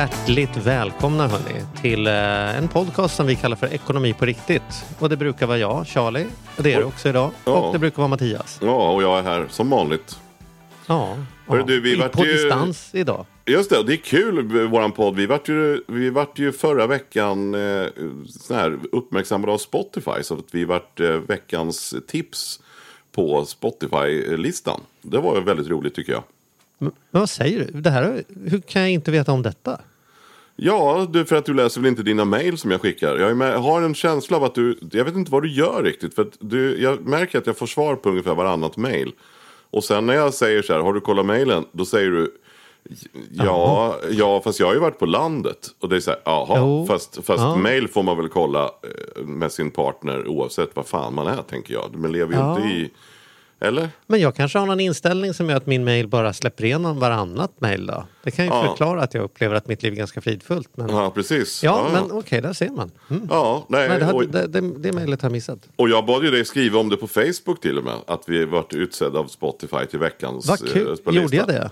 Hjärtligt välkomna hörni till eh, en podcast som vi kallar för Ekonomi på riktigt. Och det brukar vara jag, Charlie, och det är det också idag. Ja. Och det brukar vara Mattias. Ja, och jag är här som vanligt. Ja, ja. du, vi vart på ju- distans idag. Just det, det är kul våran podd. Vi vart ju, vi vart ju förra veckan eh, här uppmärksammade av Spotify. Så att vi vart eh, veckans tips på Spotify-listan. Det var väldigt roligt tycker jag. Men vad säger du? Det här, hur kan jag inte veta om detta? Ja, du, för att du läser väl inte dina mejl som jag skickar. Jag med, har en känsla av att du, jag vet inte vad du gör riktigt. För du, jag märker att jag får svar på ungefär varannat mejl. Och sen när jag säger så här, har du kollat mejlen? Då säger du, ja, ja, fast jag har ju varit på landet. Och det är så här, jaha, fast, fast Ja. mejl får man väl kolla eh, med sin partner oavsett vad fan man är, tänker jag. Man lever ju Ja. inte i, eller? Men jag kanske har någon inställning som gör att min mail bara släpper igenom varannat mail då. Det kan ju Ja. förklara att jag upplever att mitt liv är ganska fridfullt. Men... Ja, Ja, precis. men okej, där ser man. Mm. Ja, nej, Nej, det, och- hade, det, det, det mejlet har jag missat. Och jag bad ju dig skriva om det på Facebook till och med. Att vi varit utsedda av Spotify till veckans Vad kul. eh. Gjorde jag det?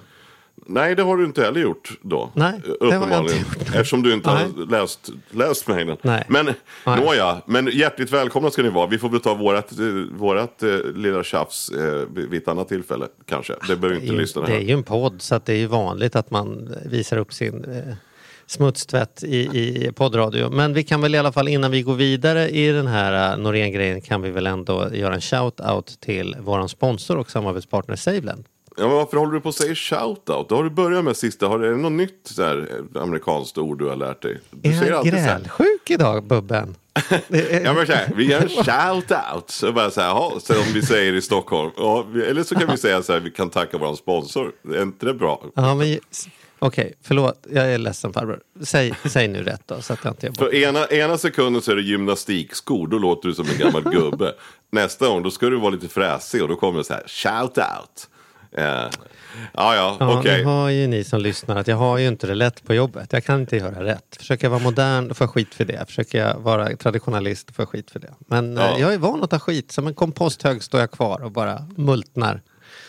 Nej, det har du inte heller gjort då. Nej, Eh, det har jag Uppenbarligen. inte gjort. Eftersom du inte Nej. har läst, läst mejlen. Nej. Men Nej. nåja, men hjärtligt välkomna ska ni vara. Vi får väl ta vårat, eh, vårat eh, lilla tjafs eh, vid ett annat tillfälle kanske. Det behöver inte lyssna det är här. ju en podd så det är ju vanligt att man visar upp sin eh, smutstvätt i, i poddradio. Men vi kan väl i alla fall innan vi går vidare i den här uh, Norén-grejen kan vi väl ändå göra en shout-out till våran sponsor och samarbetspartner Saveland. Ja, varför håller du på att säga shout-out? Då har du börjat med sista. Har, är det något nytt så här, eh, amerikanskt ord du har lärt dig? Du Är säger han grälsjuk idag, Bubben? Det Ja men så här, vi gör en shout-out. Så bara så här, jaha, som vi säger i Stockholm. Ja, eller så kan vi säga så här, vi kan tacka vår sponsor. Är inte det bra? Ja, men... Okej, förlåt. Jag är ledsen farbror. Säg, säg nu rätt då, så att jag inte. För ena, ena sekunden så är det gymnastikskor, då låter du som en gammal gubbe. Nästa gång då ska du vara lite fräsig och då kommer det så här, shout-out. Eh, ja, ja, Ja, okej. nu har ju ni som lyssnar att jag har ju inte det lätt på jobbet. Jag kan inte göra rätt. Försöker jag vara modern, får jag skit för det. Försöker jag vara traditionalist, får jag skit för det. Men Ja. eh, jag är van att ta skit. Som en komposthög står jag kvar och bara multnar.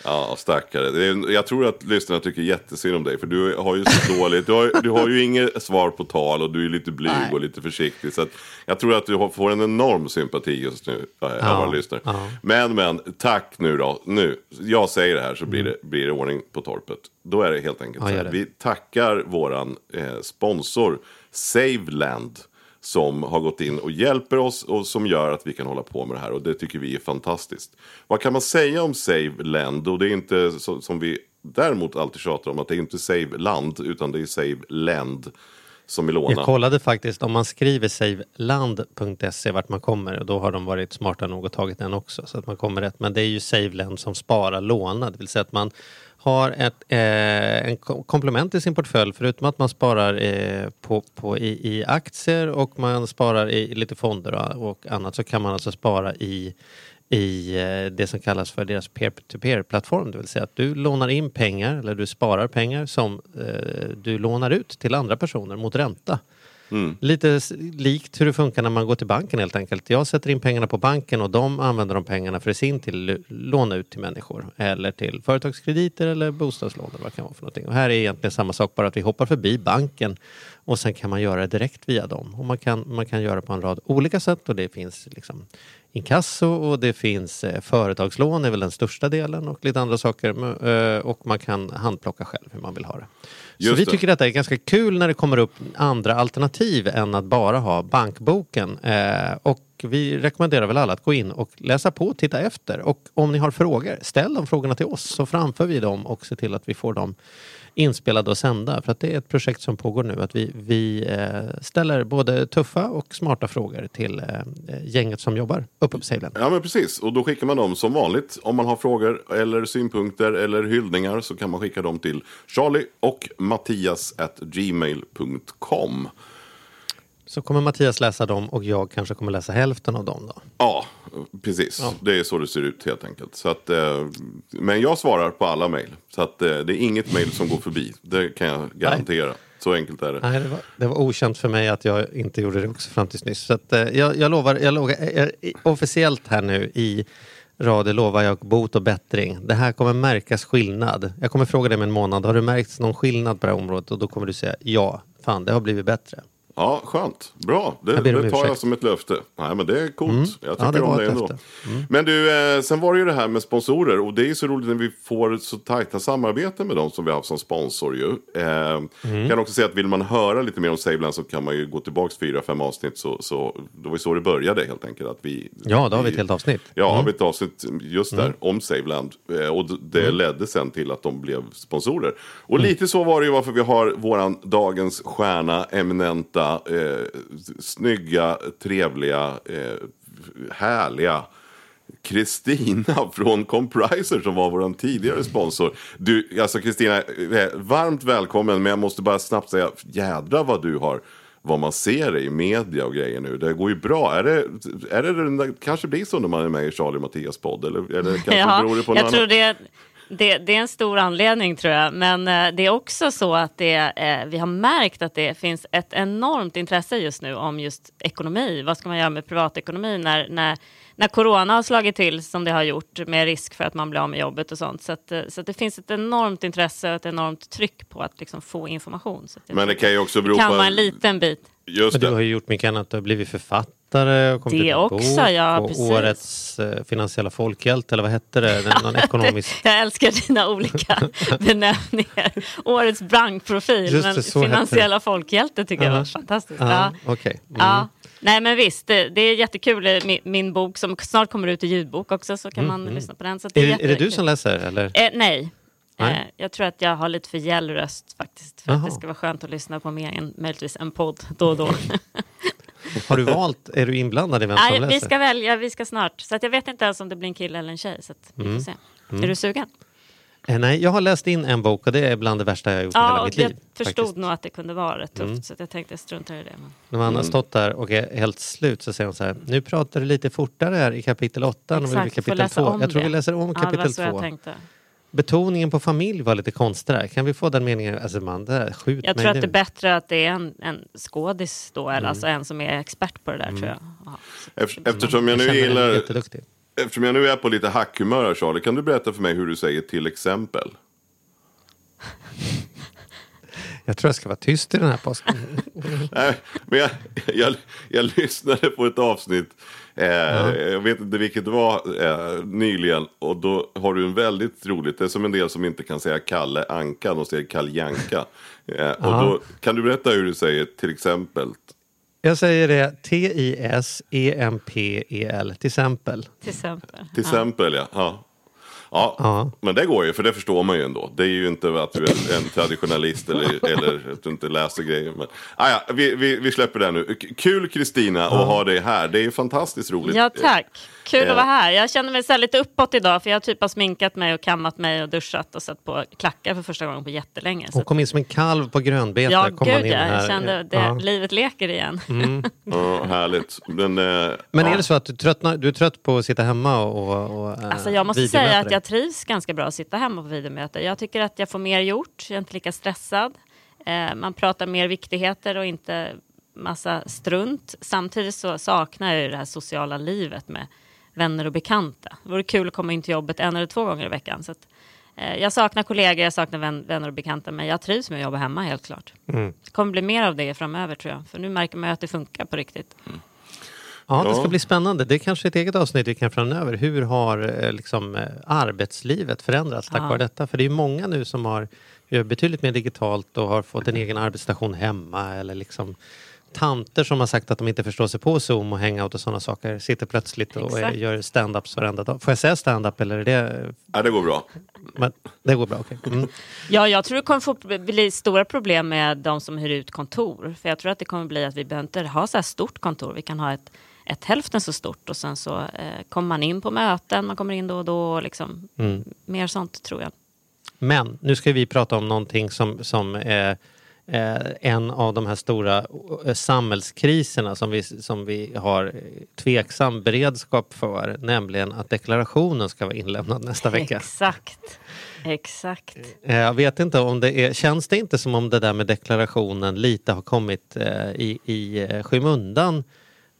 Ja, stackare. Det är, jag tror att lyssnarna tycker jättesynd om dig. För du har ju så dåligt. Du har, du har ju inget svar på tal och du är lite blyg Nej. och lite försiktig. Så att jag tror att du får en enorm sympati just nu av Ja, våra lyssnare. ja. Men, men, tack nu då. Nu, jag säger det här så blir det, blir det ordning på torpet. Då är det helt enkelt Ja, så här. Vi tackar våran eh, sponsor Saveland. Som har gått in och hjälper oss och som gör att vi kan hålla på med det här. Och det tycker vi är fantastiskt. Vad kan man säga om Saveland? Och det är inte så, som vi däremot alltid tjatar om att det är inte Save Land utan det är Save Land. Som är låna. Jag kollade faktiskt om man skriver saveland.se vart man kommer och då har de varit smarta nog och tagit den också så att man kommer rätt. Men det är ju Saveland som sparar låna, det vill säga att man har ett eh, en komplement i sin portfölj förutom att man sparar eh, på, på, i, i aktier och man sparar i lite fonder och, och annat så kan man alltså spara i i eh, det som kallas för deras peer-to-peer-plattform. Det vill säga att du lånar in pengar eller du sparar pengar som eh, du lånar ut till andra personer mot ränta. Mm. Lite likt hur det funkar när man går till banken helt enkelt. Jag sätter in pengarna på banken och de använder de pengarna för sin till låna ut till människor. Eller till företagskrediter eller bostadslån eller vad det kan vara för någonting. Och här är egentligen samma sak bara att vi hoppar förbi banken och sen kan man göra det direkt via dem. Och man kan, man kan göra på en rad olika sätt och det finns liksom inkasso och det finns eh, företagslån är väl den största delen och lite andra saker. Eh, Och man kan handplocka själv hur man vill ha det. Så Just vi det. tycker detta är ganska kul när det kommer upp andra alternativ än att bara ha bankboken. Eh, och vi rekommenderar väl alla att gå in och läsa på och titta efter. Och om ni har frågor, ställ de frågorna till oss så framför vi dem och ser till att vi får dem inspelade och sända. För att det är ett projekt som pågår nu. Att vi, vi eh, ställer både tuffa och smarta frågor till eh, eh, gänget som jobbar uppe på Sailen. Ja men precis, och då skickar man dem som vanligt. Om man har frågor eller synpunkter eller hyllningar så kan man skicka dem till Charlie och Mattias at gmail.com. Så kommer Mattias läsa dem och jag kanske kommer läsa hälften av dem då. Ja, precis. Det är så det ser ut helt enkelt. Så att, eh, men jag svarar på alla mejl. Så att, eh, det är inget mejl som går förbi. Det kan jag garantera. Så enkelt är det. Nej, det var, det var okänt för mig att jag inte gjorde det också fram tills nyss. Så att, eh, jag, jag lovar, jag lovar jag, officiellt här nu i radio lovar jag bot och bättring. Det här kommer märkas skillnad. Jag kommer fråga dig om en månad, har du märkt någon skillnad på det här området? Och då kommer du säga ja, fan det har blivit bättre. Ja, skönt. Bra. Det, det tar jag som ett löfte. Nej, men det är coolt. Mm. Jag Ja, tycker det om det ändå. Mm. Men du, eh, sen var det ju det här med sponsorer. Och det är ju så roligt när vi får så tajta samarbeten med dem som vi har haft som sponsor ju. Eh, Mm. Kan också säga att vill man höra lite mer om Saveland så kan man ju gå tillbaka fyra, fem avsnitt. Så, så, det var ju så det började helt enkelt. Att vi, Ja, då har vi ett helt avsnitt. Ja, har Mm. vi ett avsnitt just där om Saveland. Eh, Och det ledde sen till att de blev sponsorer. Och Mm. lite så var det ju varför vi har våran dagens stjärna, eminenta, eh, snygga, trevliga, eh, härliga Kristina från Compriser som var vår tidigare sponsor. Du, alltså Kristina, eh, varmt välkommen men jag måste bara snabbt säga, jädra vad du har vad man ser i media och grejer nu. Det går ju bra. Är det, är det där, kanske blir så när man är med i Charlie Mattias podd? Eller, eller kanske Ja, beror det på något jag tror annat? det, det, det är en stor anledning tror jag. Men eh, det är också så att det, eh, vi har märkt att det finns ett enormt intresse just nu om just ekonomi. Vad ska man göra med privatekonomi när, när, när corona har slagit till som det har gjort med risk för att man blir av med jobbet och sånt. Så, att, eh, så att det finns ett enormt intresse och ett enormt tryck på att liksom få information. Så att jag Men det kan ju också bero det kan på... vara en liten bit. Just Men du det. har ju gjort mycket annat. Du har blivit författare och kommit Det ut också, bok. ja, och precis. årets eh, finansiella folkhjälte, eller vad hette det? Den- Någon ekonomisk... Jag älskar dina olika benämningar. Årets bankprofil, Just men det, finansiella folkhjälte tycker jag Ja. var fantastiskt. Ja, Ja. Okej. Mm. Ja. Nej men visst, det, det är jättekul. Min, min bok som snart kommer ut i ljudbok också så kan man lyssna på den. Så det Mm, Är, är, är det du som läser? Eller? Eh, nej. Nej. Eh, jag tror att jag har lite för gäll röst faktiskt. För att det ska vara skönt att lyssna på mer än möjligtvis en podd då och då. Har du valt? Är du inblandad i vem som Nej, läser? vi ska välja, vi ska snart. Så att jag vet inte ens om det blir en kille eller en tjej. Så att vi Mm. får se. Är du sugen? Eh, Nej, jag har läst in en bok och det är bland det värsta jag har gjort i hela Ja, mitt jag liv. förstod faktiskt. Mm. nog att det kunde vara rätt tufft. Så att jag tänkte jag struntar i det. Men... När man Mm. har stått där och är helt slut så säger hon så här, nu pratar du lite fortare här i kapitel 8 än i kapitel läsa 2. om Jag tror det. vi läser om Ja, kapitel så jag 2. tänkte. Betoningen på familj var lite konstig där. Kan vi få den meningen? Alltså man, det skjut Jag mig tror att nu. det är bättre att det är en, en skådis då, Mm. eller alltså en som är expert på det där tror jag. Ja. Eft- Eftersom jag nu gillar... Eftersom jag nu är på lite hackhumör här, Charlie, kan du berätta för mig hur du säger till exempel? Jag tror jag ska vara tyst i den här påsken. Nej, men jag, jag, jag lyssnade på ett avsnitt, eh, jag vet inte vilket det var, eh, nyligen. Och då har du en väldigt roligt, det är som en del som inte kan säga Kalle Anka, de säger Kalle Janka. Eh, och då, kan du berätta hur du säger till exempel? Jag säger det T-I-S-E-M-P-E-L, till exempel. Till exempel. Till exempel ja. ja. Ja, Ja. men det går ju, för det förstår man ju ändå. Det är ju inte att du är en traditionalist eller, eller att du inte läser grejer. Men, ah, ja, vi, vi, vi släpper det nu. Kul Kristina att ha dig här. Det är ju fantastiskt roligt. Ja, tack. Kul att vara här. Jag känner mig så här lite uppåt idag för jag typ har sminkat mig och kammat mig och duschat och satt på klackar för första gången på jättelänge. Hon kom in som en kalv på grönbete. ja, kom gud in ja. här. Jag kände det, Ja. livet leker igen. Ja, härligt. Men, eh, Men ja. är det så att du, tröttnar, du är trött på att sitta hemma och, och äh, Alltså jag måste säga att jag trivs ganska bra att sitta hemma på videomöte. Jag tycker att jag får mer gjort, jag är inte lika stressad. Eh, man pratar mer viktigheter och inte massa strunt. Samtidigt så saknar jag ju det här sociala livet med vänner och bekanta. Det vore kul att komma in till jobbet en eller två gånger i veckan. Så att, eh, jag saknar kollegor, jag saknar vän, vänner och bekanta, men jag trivs med att jobba hemma helt klart. Mm. Det kommer bli mer av det framöver tror jag, för nu märker man ju att det funkar på riktigt. Ja, det ska bli spännande. Det är kanske ett eget avsnitt vi kan framöver. Hur har eh, liksom, eh, arbetslivet förändrats tack Ja. vare detta? För det är många nu som har gör betydligt mer digitalt och har fått en egen arbetsstation hemma eller liksom tanter som har sagt att de inte förstår sig på Zoom och hangout och sådana saker sitter plötsligt och Exakt. gör stand-ups varenda dag. Får jag säga stand-up eller är det... Ja, det går bra. Men det går bra, okej. Mm. Ja, jag tror det kommer få bli stora problem med de som hyr ut kontor. För jag tror att det kommer bli att vi behöver inte ha så här stort kontor. Vi kan ha ett, ett hälften så stort och sen så eh, kommer man in på möten, man kommer in då och då. och Liksom, Mm. Mer sånt tror jag. Men nu ska vi prata om någonting som, som är eh, en av de här stora eh, samhällskriserna som vi, som vi har eh, tveksam beredskap för, nämligen att deklarationen ska vara inlämnad nästa vecka. Exakt. Exakt. Eh, Jag vet inte om det är, känns det inte som om det där med deklarationen lite har kommit eh, i, i eh, skymundan?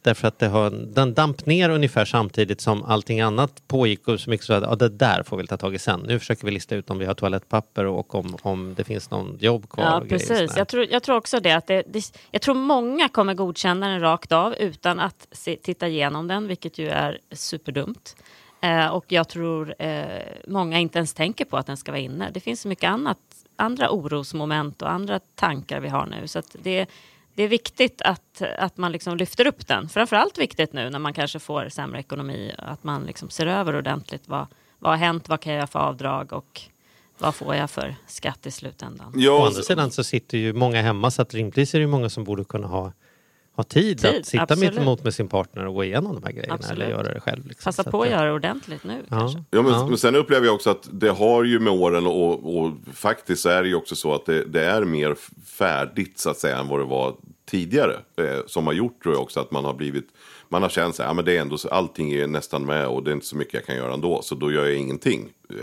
Därför att det har, den damp ner ungefär samtidigt som allting annat pågick och så mycket så att ja, det där får vi ta tag i sen. Nu försöker vi lista ut om vi har toalettpapper och om, om det finns någon jobb kvar. Ja, precis. Jag tror, jag tror också det. Att det, det. Jag tror många kommer godkänna den rakt av utan att se, titta igenom den, vilket ju är superdumt. Eh, och jag tror eh, många inte ens tänker på att den ska vara inne. Det finns så mycket annat, andra orosmoment och andra tankar vi har nu. Så det, det är viktigt att, att man liksom lyfter upp den. Framförallt viktigt nu när man kanske får sämre ekonomi. Att man liksom ser över ordentligt vad, vad har hänt, vad kan jag göra för avdrag och vad får jag för skatt i slutändan. Å Ja, andra sidan så sitter ju många hemma så att rimligtvis är det många som borde kunna ha, ha tid, Tid, att sitta absolut. mitt emot med sin partner och gå igenom de här grejerna Absolut. eller göra det själv. Liksom. Passa Så på att eh, göra det ordentligt nu kanske. Ja, men, Ja. men sen upplever jag också att det har ju med åren och, och faktiskt är det ju också så att det, det är mer färdigt så att säga än vad det var tidigare. Eh, som har gjort tror jag också att man har blivit, man har känt sig, ja men det är ändå så, allting är nästan med och det är inte så mycket jag kan göra ändå. Så då gör jag ingenting. Eh.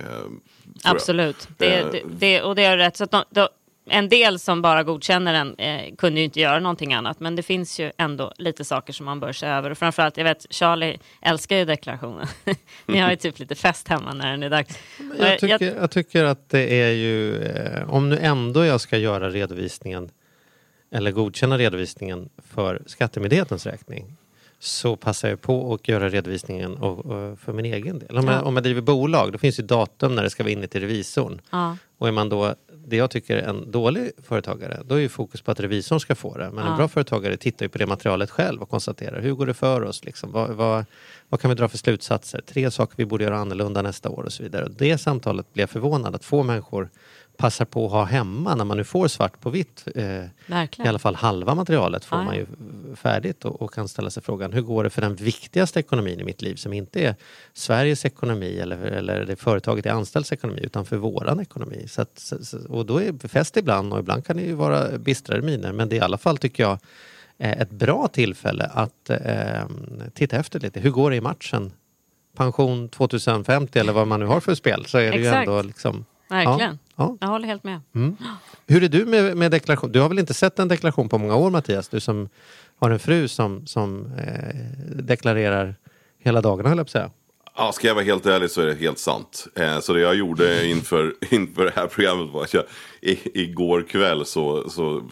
Absolut. Det, Eh. det, det, och det är rätt. Så att de, de, en del som bara godkänner den eh, kunde ju inte göra någonting annat. Men det finns ju ändå lite saker som man bör se över. Och framförallt, jag vet, Charlie älskar ju deklarationen. Ni har ju typ lite fest hemma när den är dags. Jag tycker, jag tycker att det är ju, eh, om nu ändå jag ska göra redovisningen eller godkänna redovisningen för Skattemyndighetens räkning så passar jag på att göra redovisningen och, och för min egen del. Om, Ja. jag, om jag driver bolag då finns ju datum när det ska vara inne till revisorn. ja, Och är man då det jag tycker är en dålig företagare, då är ju fokus på att revisorn ska få det. Men Ja. en bra företagare tittar ju på det materialet själv och konstaterar hur går det för oss? Liksom? Vad, vad, vad kan vi dra för slutsatser? Tre saker vi borde göra annorlunda nästa år och så vidare. Och det samtalet blir jag förvånad att få människor passar på att ha hemma när man nu får svart på vitt. Eh, I alla fall halva materialet får Ja, man ju färdigt och, och kan ställa sig frågan hur går det för den viktigaste ekonomin i mitt liv som inte är Sveriges ekonomi eller, eller det företaget jag anställds ekonomi utan för våran ekonomi. Så att, och då är det fest ibland och ibland kan det ju vara bistrare miner men det är i alla fall tycker jag eh, ett bra tillfälle att eh, titta efter lite. Hur går det i matchen? Pension 2050 eller vad man nu har för spel så är det ju Exakt. ändå liksom... Verkligen. Ja. Jag håller helt med. Hur är du med, med deklaration? Du har väl inte sett en deklaration på många år Mattias? Du som har en fru som, som eh, deklarerar hela dagarna höll jag på att säga. Ja, ska jag vara helt ärlig så är det helt sant. Eh, så det jag gjorde inför, inför det här programmet var att jag i, igår kväll så, så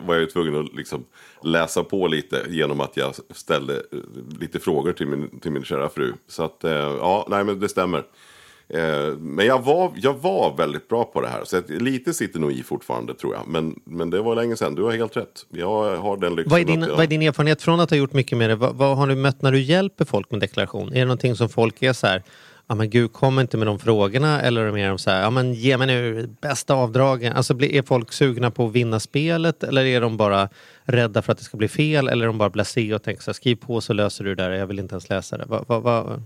var jag tvungen att liksom läsa på lite genom att jag ställde eh, lite frågor till min, till min kära fru. Så att, eh, ja, nej men det stämmer. Eh, Men jag var, jag var väldigt bra på det här. Så lite sitter nog i fortfarande tror jag. Men, men det var länge sedan. Du har helt rätt. Jag har den lyxen. Vad är, din, jag... vad är din erfarenhet från att ha gjort mycket med det? Vad, vad har du mött när du hjälper folk med deklaration? Är det någonting som folk är så här, ja men gud kom inte med de frågorna eller är det mer om så här, ja men ge mig nu bästa avdragen. Alltså är folk sugna på att vinna spelet eller är de bara rädda för att det ska bli fel eller är de bara blasé och tänker så här, skriv på så löser du det där, jag vill inte ens läsa det. Va, va, va,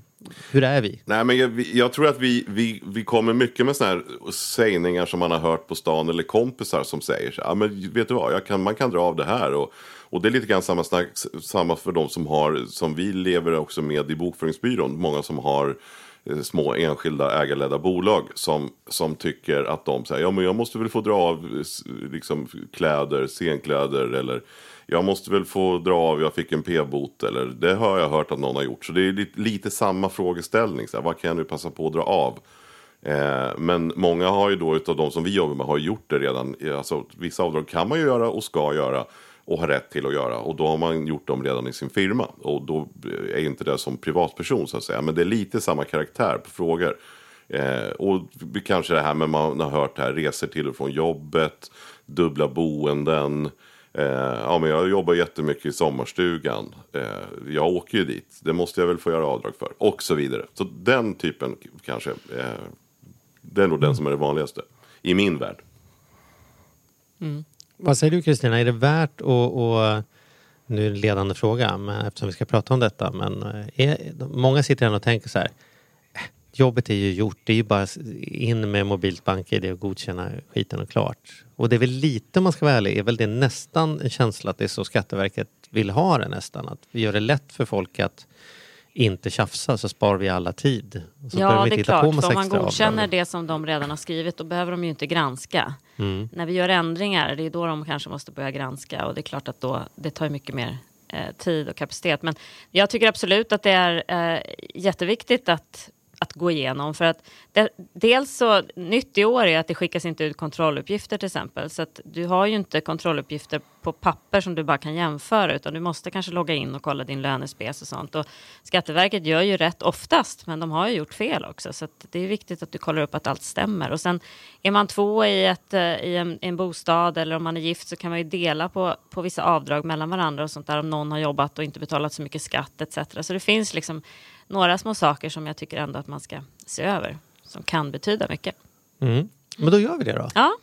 hur är vi? Nej, men jag, jag tror att vi, vi, vi kommer mycket med såna här sägningar som man har hört på stan eller kompisar som säger så här, ja, men vet du vad, jag kan, man kan dra av det här. Och, och det är lite grann samma, snack, samma för de som har, som vi lever också med i bokföringsbyrån, många som har eh, små enskilda ägarledda bolag som, som tycker att de säger, ja men jag måste väl få dra av eh, liksom, kläder, scenkläder eller jag måste väl få dra av, jag fick en p-bot eller det har jag hört att någon har gjort. Så det är lite, lite samma frågeställning, så här, vad kan jag nu passa på att dra av? Eh, men många har ju då utav de som vi jobbar med har gjort det redan. Eh, alltså, vissa avdrag kan man ju göra och ska göra och har rätt till att göra. Och då har man gjort dem redan i sin firma. Och då eh, är inte det som privatperson så att säga. Men det är lite samma karaktär på frågor. Eh, och kanske det här med man har hört det här resor till och från jobbet, dubbla boenden. Eh, ja, men jag jobbar jättemycket i sommarstugan. Eh, jag åker ju dit. Det måste jag väl få göra avdrag för. Och så vidare. Så den typen kanske. Eh, Det är nog den som är det vanligaste. I min värld. Mm. Vad säger du Kristina, är det värt att, nu är det en ledande fråga men eftersom vi ska prata om detta, men eh, är, många sitter här och tänker så här, jobbet är ju gjort, det är ju bara in med mobilt bank-id och godkänna skiten och klart. Och det är väl lite, om man ska vara ärlig, är väl det nästan en känsla att det är så Skatteverket vill ha det nästan, att vi gör det lätt för folk att inte tjafsa så sparar vi alla tid. Så Ja, det är på klart. För om man godkänner avdrag. det som de redan har skrivit, då behöver de ju inte granska. När vi gör ändringar, det är då de kanske måste börja granska och det är klart att då, det tar mycket mer eh, tid och kapacitet. Men jag tycker absolut att det är eh, jätteviktigt att, att gå igenom. För att det, dels så, nytt i år är att det skickas inte ut kontrolluppgifter till exempel. Så att du har ju inte kontrolluppgifter på papper som du bara kan jämföra utan du måste kanske logga in och kolla din lönespec och sånt. Och Skatteverket gör ju rätt oftast men de har ju gjort fel också. Så att det är viktigt att du kollar upp att allt stämmer. Och sen är man två i, ett, eh, i en, en bostad eller om man är gift så kan man ju dela på, på vissa avdrag mellan varandra och sånt där om någon har jobbat och inte betalat så mycket skatt etc. Så det finns liksom några små saker som jag tycker ändå att man ska se över som kan betyda mycket. Mm. Men då gör vi det då. Ja,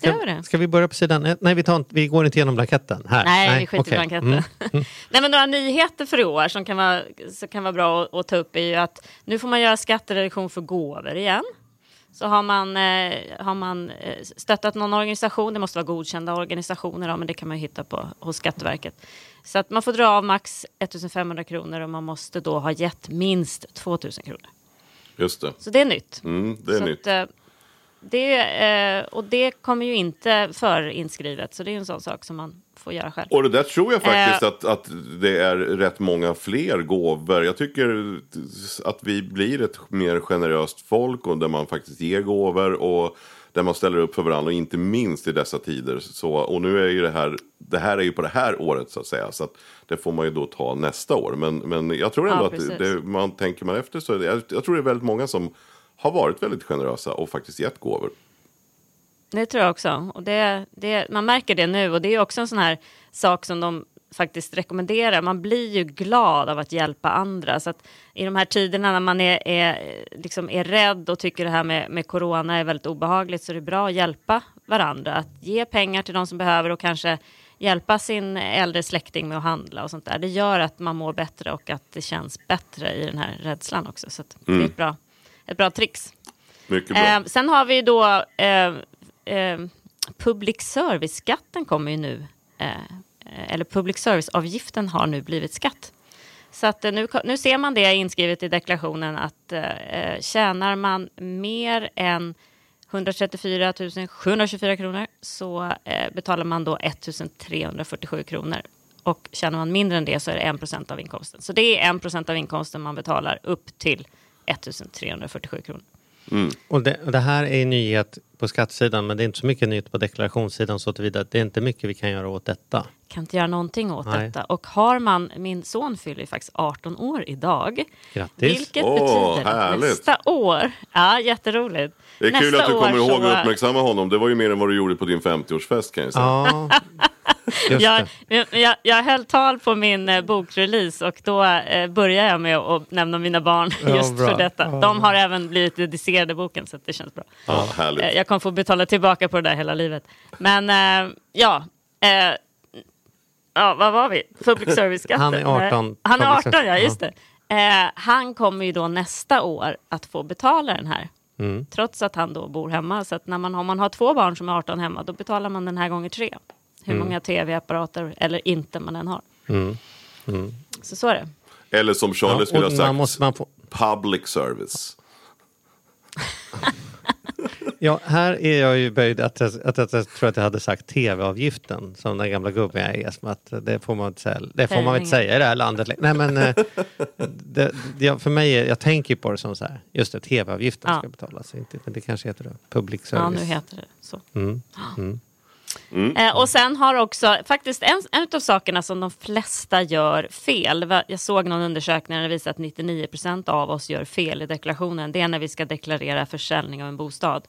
det gör vi det. ska vi börja på sidan ett? Nej, vi, tar inte, vi går inte igenom blanketten. Här. Nej, vi skiter okej. i blanketten. Mm. Nej, men några nyheter för i år som kan vara, som kan vara bra att, att ta upp är ju att nu får man göra skattereduktion för gåvor igen. Så har man, eh, har man eh, stöttat någon organisation, det måste vara godkända organisationer, då, men det kan man hitta på hos Skatteverket. Så att man får dra av max 1500 kronor och man måste då ha gett minst 2000 kronor. Just det. Så det är nytt. Mm, det är så nytt. Att, eh, det, eh, och det kommer ju inte förinskrivet, så det är en sån sak som man får göra själv. Och det där tror jag faktiskt Eh. att, att det är rätt många fler gåvor. Jag tycker att vi blir ett mer generöst folk och där man faktiskt ger gåvor och där man ställer upp för varandra och inte minst i dessa tider. Så, och nu är ju det här, det här är ju på det här året så att säga. Så att det får man ju då ta nästa år. Men, men jag tror ändå Ja, att det, man tänker man efter så, jag, jag tror det är väldigt många som har varit väldigt generösa och faktiskt gett gåvor. Det tror jag också. Och det, det, man märker det nu och det är också en sån här sak som de faktiskt rekommenderar. Man blir ju glad av att hjälpa andra. Så att i de här tiderna när man är, är, liksom är rädd och tycker det här med, med corona är väldigt obehagligt så är det bra att hjälpa varandra. Att ge pengar till de som behöver och kanske hjälpa sin äldre släkting med att handla och sånt där. Det gör att man mår bättre och att det känns bättre i den här rädslan också. Så att det är ett bra, ett bra trix. Mycket bra. Eh, sen har vi då eh, eh, public service-skatten kommer ju nu. Eh, eller public service-avgiften har nu blivit skatt. Så att eh, nu, nu ser man det inskrivet i deklarationen att eh, tjänar man mer än 134 724 kronor så eh, betalar man då 1 347 kronor. Och tjänar man mindre än det så är det 1 procent av inkomsten. Så det är 1 procent av inkomsten man betalar upp till 1 347 kronor. Och det, det här är en nyhet på skattsidan men det är inte så mycket nyhet på deklarationssidan så tillvida att det är inte mycket vi kan göra åt detta. kan inte göra någonting åt Nej. detta. Och har man, min son fyller ju faktiskt 18 år idag. Grattis! Vilket Åh, betyder att härligt. nästa år, ja jätteroligt. Det är kul Nästa att du kommer ihåg att uppmärksamma honom. Det var ju mer än vad du gjorde på din 50-årsfest kan jag säga. Ja, Jag, jag, jag, höll tal på min eh, bokrelease och då eh, började jag med att nämna mina barn Ja, just bra. för detta. Ja. De har även blivit dedicerade boken så att det känns bra. Ja, härligt. Eh, Jag kommer få betala tillbaka på det där hela livet. Men eh, ja, eh, ja, vad var vi? Public service-skatten. Han är 18. Nej, Han är Public 18, service. ja just det. Eh, han kommer ju då nästa år att få betala den här. Mm. Trots att han då bor hemma. Så att när man, om man har två barn som är 18 hemma, då betalar man den här gånger tre. Hur Mm. många tv-apparater eller inte man än har. Så så är det. Eller som Charlie Ja, skulle ha sagt, man måste, man få, public service. ja, här är jag ju böjd att, jag- att, att jag tror att jag hade sagt tv-avgiften som den gamla gubben jag är. Som att det får man inte säga, det får man väl inte säga i det här landet. Nej, men, eh, det, det, för mig, är, jag tänker på det som så här, just det, tv-avgiften Ja. ska betalas. Inte, men det kanske heter det, public Ja, service. nu heter det så. Mm. Mm. Mm. Eh, och sen har också, faktiskt en, en av sakerna som de flesta gör fel. Jag såg någon undersökning där det visar att 99% av oss gör fel i deklarationen. Det är när vi ska deklarera försäljning av en bostad.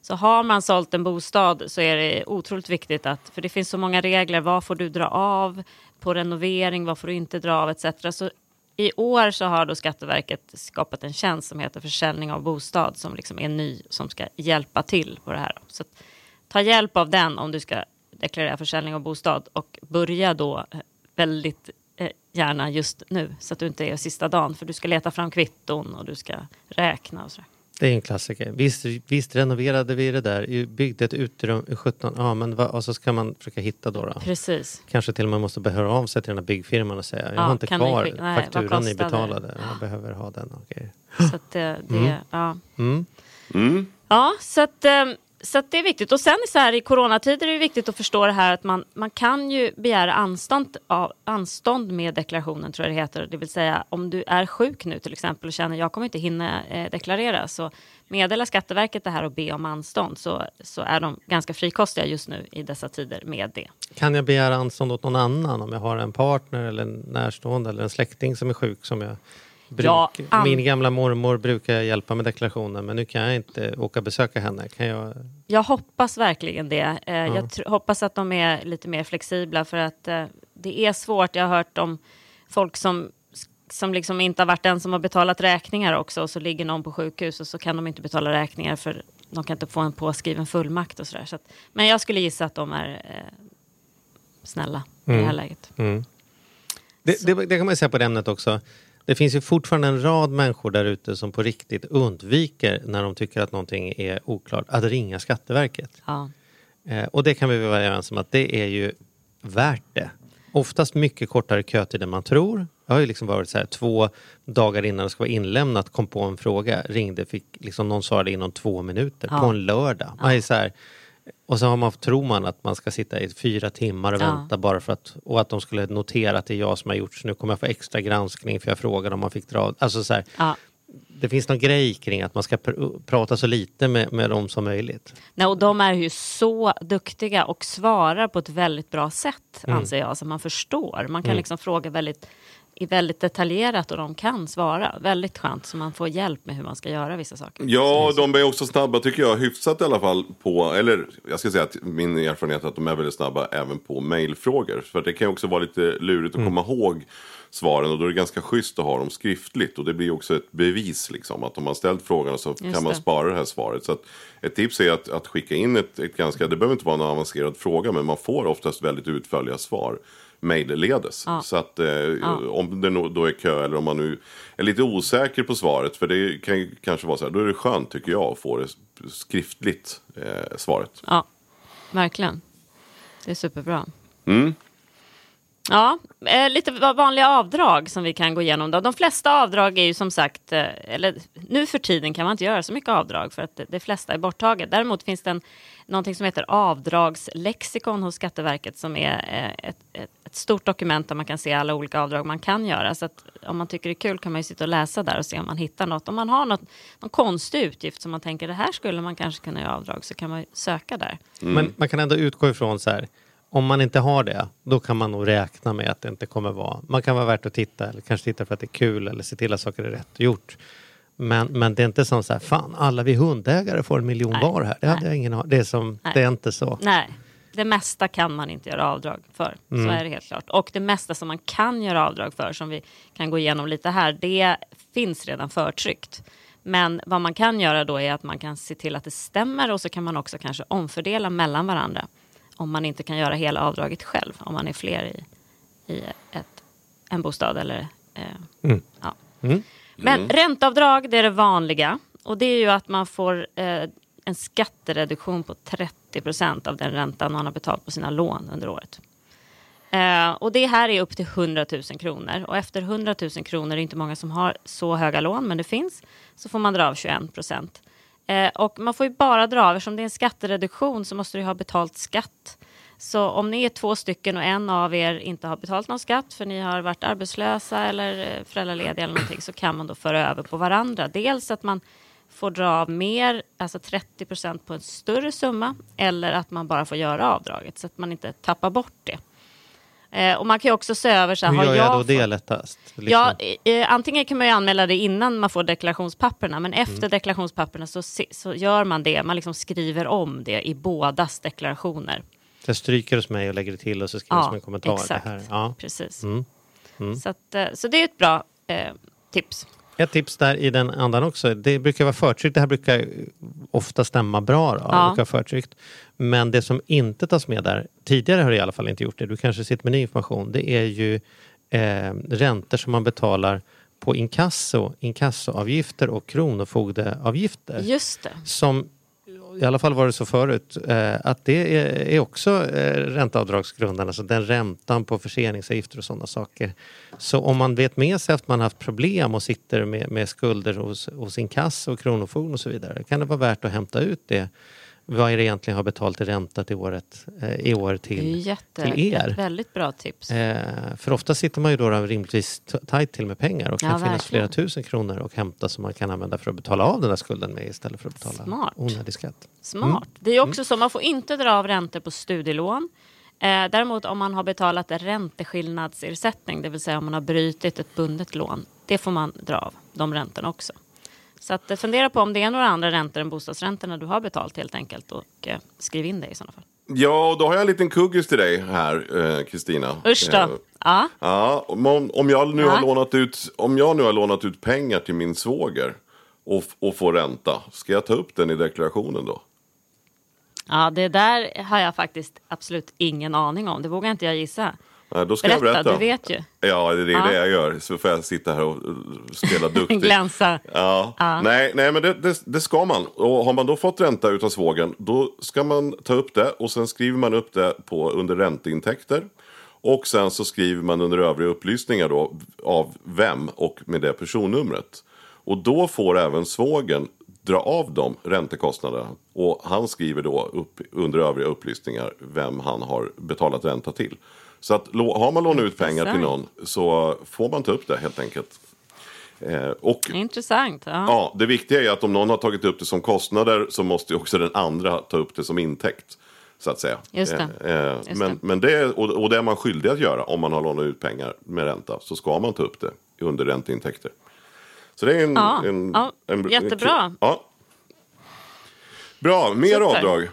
Så har man sålt en bostad så är det otroligt viktigt att, för det finns så många regler, vad får du dra av på renovering, vad får du inte dra av etc. Så i år så har då Skatteverket skapat en tjänst som heter försäljning av bostad som liksom är ny som ska hjälpa till på det här. Så att, ta hjälp av den om du ska deklarera försäljning av bostad och börja då eh, väldigt eh, gärna just nu så att du inte är sista dagen för du ska leta fram kvitton och du ska räkna och sådär. Det är en klassiker. Visst, visst renoverade vi det där, byggde ett uterum i 17, ja men vad, och så ska man försöka hitta då. då. Precis. Kanske till och med måste höra av sig till den här byggfirman och säga jag Ja, har inte ni kvar skicka- nej, fakturan ni betalade. Jag behöver ha den. Okay. Så att det, det, ja. Mm. Mm. Ja, så att, ehm, så att det är viktigt. Och sen så här, i coronatider är det viktigt att förstå det här att man, man kan ju begära anstånd, av, anstånd med deklarationen, tror jag det heter. Det vill säga om du är sjuk nu till exempel och känner jag kommer inte hinna eh, deklarera så meddela Skatteverket det här och be om anstånd så, så är de ganska frikostiga just nu i dessa tider med det. Kan jag begära anstånd åt någon annan om jag har en partner eller en närstående eller en släkting som är sjuk som jag bruk... Ja, an- Min gamla mormor brukar jag hjälpa med deklarationen men nu kan jag inte åka besöka henne. Kan jag... Jag hoppas verkligen det. Eh, Jag tr- hoppas att de är lite mer flexibla för att eh, det är svårt. Jag har hört om folk som, som liksom inte har varit den som har betalat räkningar också och så ligger någon på sjukhus och så kan de inte betala räkningar för de kan inte få en påskriven fullmakt och sådär. Så att, men jag skulle gissa att de är eh, snälla i det här läget. Mm. Det, det, det kan man säga på det ämnet också. Det finns ju fortfarande en rad människor där ute som på riktigt undviker när de tycker att någonting är oklart att ringa Skatteverket. Ja. Eh, och det kan vi väl vara överens om att det är ju värt det. Oftast mycket kortare kötid än man tror. Jag har ju liksom varit så här två dagar innan det ska vara inlämnat, kom på en fråga, ringde, fick liksom någon svarade inom två minuter Ja. på en lördag. Man är så här, och så har man, tror man att man ska sitta i fyra timmar och Ja. vänta bara för att, och att de skulle notera att det är jag som har gjort så nu kommer jag få extra granskning för jag frågade om man fick dra, alltså så här, Ja. det finns någon grej kring att man ska pr- prata så lite med, med dem som möjligt. Nej, och de är ju så duktiga och svarar på ett väldigt bra sätt anser jag, så man förstår. Man kan liksom fråga väldigt, i väldigt detaljerat och de kan svara. Väldigt skönt, så man får hjälp med hur man ska göra vissa saker. Ja, de är också snabba tycker jag, hyfsat i alla fall på, eller jag ska säga att min erfarenhet är att de är väldigt snabba även på mejlfrågor. För det kan ju också vara lite lurigt att komma ihåg svaren och då är det ganska schysst att ha dem skriftligt. Och det blir också ett bevis liksom, att om man ställt frågan så kan man det. spara det här svaret. Så att ett tips är att, att skicka in ett, ett ganska, det behöver inte vara en avancerad fråga, men man får oftast väldigt utförliga svar mejlledes. Ja. Så att eh, om det då är kö eller om man nu är lite osäker på svaret, för det kan ju kanske vara så här, då är det skönt tycker jag att få det skriftligt eh, svaret. Ja, verkligen. Det är superbra. Mm. Ja, eh, lite va- vanliga avdrag som vi kan gå igenom. Då. De flesta avdrag är ju som sagt, eh, eller nu för tiden kan man inte göra så mycket avdrag för att det, det flesta är borttaget. Däremot finns det en, någonting som heter avdragslexikon hos Skatteverket som är eh, ett, ett, ett stort dokument där man kan se alla olika avdrag man kan göra. Så att om man tycker det är kul kan man ju sitta och läsa där och se om man hittar något. Om man har något, någon konstig utgift som man tänker det här skulle man kanske kunna göra avdrag så kan man söka där. Men man kan ändå utgå ifrån så här. Om man inte har det, då kan man nog räkna med att det inte kommer vara... Man kan vara värt att titta, eller kanske titta för att det är kul eller se till att saker är rätt gjort. Men, men det är inte som så här, fan alla vi hundägare får en miljon Nej, var här. Det hade nej. jag ingen Det är som, Nej. det är inte så. Nej, det mesta kan man inte göra avdrag för. Så är det helt klart. Och det mesta som man kan göra avdrag för, som vi kan gå igenom lite här, det finns redan förtryckt. Men vad man kan göra då är att man kan se till att det stämmer och så kan man också kanske omfördela mellan varandra. Om man inte kan göra hela avdraget själv, om man är fler i, i ett, en bostad eller eh, ja. Men ränteavdrag, det är det vanliga. Och det är ju att man får eh, en skattereduktion på 30 procent av den räntan man har betalt på sina lån under året. Eh, och det här är upp till 100 000 kronor. Och efter 100 000 kronor är det inte många som har så höga lån, men det finns. Så får man dra av 21 procent. Eh, och man får ju bara dra av, eftersom det är en skattereduktion så måste du ha betalt skatt. Så om ni är två stycken och en av er inte har betalt någon skatt för ni har varit arbetslösa eller eh, föräldralediga eller någonting så kan man då föra över på varandra. Dels att man får dra av mer, alltså 30 procent på en större summa eller att man bara får göra avdraget så att man inte tappar bort det. Eh, och man kan ju också se över så här, Hur har gör jag då fått- det lättast? Liksom? Ja, eh, antingen kan man ju anmäla det innan man får deklarationspapperna, men efter Mm. deklarationspapperna så, så gör man det. Man liksom skriver om det i bådas deklarationer. Jag stryker hos mig och lägger det till och så skriver jag som en kommentar. exakt. Det här. Ja. Precis. Mm. Så, att, eh, så det är ett bra eh, tips. Ett tips där i den andan också. Det brukar vara förtryckt. Det här brukar ofta stämma bra. Då. Det Ja. brukar vara förtryckt. Men det som inte tas med där, tidigare har det i alla fall inte gjort det, du kanske sitter med ny information, det är ju eh, räntor som man betalar på inkasso, inkassoavgifter och kronofogdeavgifter. Just det. Som, i alla fall var det så förut, eh, att det är, är också eh, ränteavdragsgrundande, alltså den räntan på förseningsavgifter och sådana saker. Så om man vet med sig att man haft problem och sitter med, med skulder hos, hos inkasso och kronofogden och så vidare, kan det vara värt att hämta ut det. Vad är det egentligen har betalt i ränta till året, eh, i år till, jätte, till er? ett väldigt bra tips. Eh, för ofta sitter man ju då rimligtvis tajt till med pengar och kan Ja, finnas verkligen. flera tusen kronor och hämta som man kan använda för att betala av den där skulden med istället för att betala Smart. onödig skatt. Smart. Det är också så, man får inte dra av räntor på studielån. Eh, däremot om man har betalat ränteskillnadsersättning, det vill säga om man har brutit ett bundet lån, det får man dra av, de räntorna också. Så att, eh, fundera på om det är några andra räntor än bostadsräntorna du har betalt helt enkelt och eh, skriv in det i sådana fall. Ja, och då har jag en liten kuggis till dig här, eh, Kristina. Usch då. Eh, Ja, Ja, om, om, jag nu Ja. har lånat ut, om jag nu har lånat ut pengar till min svåger och, och får ränta, ska jag ta upp den i deklarationen då? ja, det där har jag faktiskt absolut ingen aning om. Det vågar inte jag gissa. Då ska Berätta, jag berätta. du vet ju. Ja, det är Ja. det jag gör. Så får jag sitta här och spela duktig. Glänsa. Ja. Nej, nej, men det, det, det ska man. Och har man då fått ränta utav svågen, då ska man ta upp det och sen skriver man upp det på, under ränteintäkter. Och sen så skriver man under övriga upplysningar då av vem och med det personnumret. Och då får även svågen dra av de räntekostnaderna. Och han skriver då upp under övriga upplysningar vem han har betalat ränta till. Så att har man lånat ut pengar till någon så får man ta upp det helt enkelt. Eh, och Intressant. Ja. Ja, det viktiga är att om någon har tagit upp det som kostnader så måste också den andra ta upp det som intäkt. Så att säga. Just det. Eh, eh, Just men, det. men det, och, och det är man skyldig att göra om man har lånat ut pengar med ränta. Så ska man ta upp det under ränteintäkter. Så det är en... Ja, en, ja, en, jättebra. ja. Bra, mer Super. avdrag.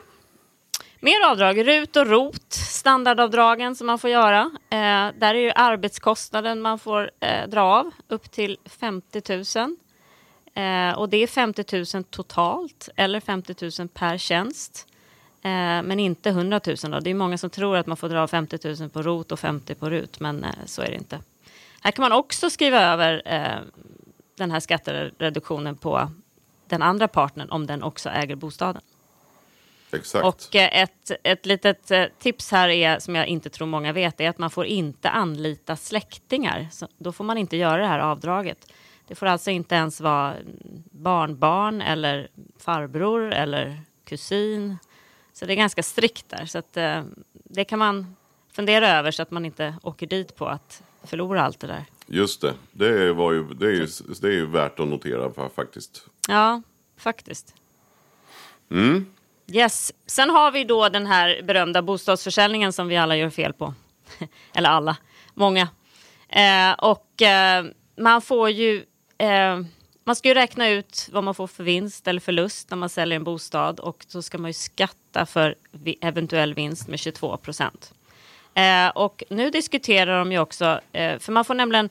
Mer avdrag, RUT och ROT, standardavdragen som man får göra. Eh, där är ju arbetskostnaden man får eh, dra av upp till 50 000. Eh, och det är 50 000 totalt eller 50 000 per tjänst. Eh, men inte 100 000 då. Det är många som tror att man får dra av 50 000 på ROT och 50 på RUT, men eh, så är det inte. Här kan man också skriva över eh, den här skattereduktionen på den andra partnern om den också äger bostaden. Exakt. Och eh, ett, ett litet eh, tips här är, som jag inte tror många vet, är att man får inte anlita släktingar. Så då får man inte göra det här avdraget. Det får alltså inte ens vara barnbarn eller farbror eller kusin. Så det är ganska strikt där. Så att, eh, det kan man fundera över så att man inte åker dit på att förlora allt det där. Just det. Det, var ju, det, är ju, det är ju värt att notera fa- faktiskt. Ja, faktiskt. Mm. Yes. Sen har vi då den här berömda bostadsförsäljningen som vi alla gör fel på. Eller alla, många. Eh, och eh, man får ju... Eh, man ska ju räkna ut vad man får för vinst eller förlust när man säljer en bostad och så ska man ju skatta för eventuell vinst med 22 procent. Eh, och nu diskuterar de ju också, eh, för man får nämligen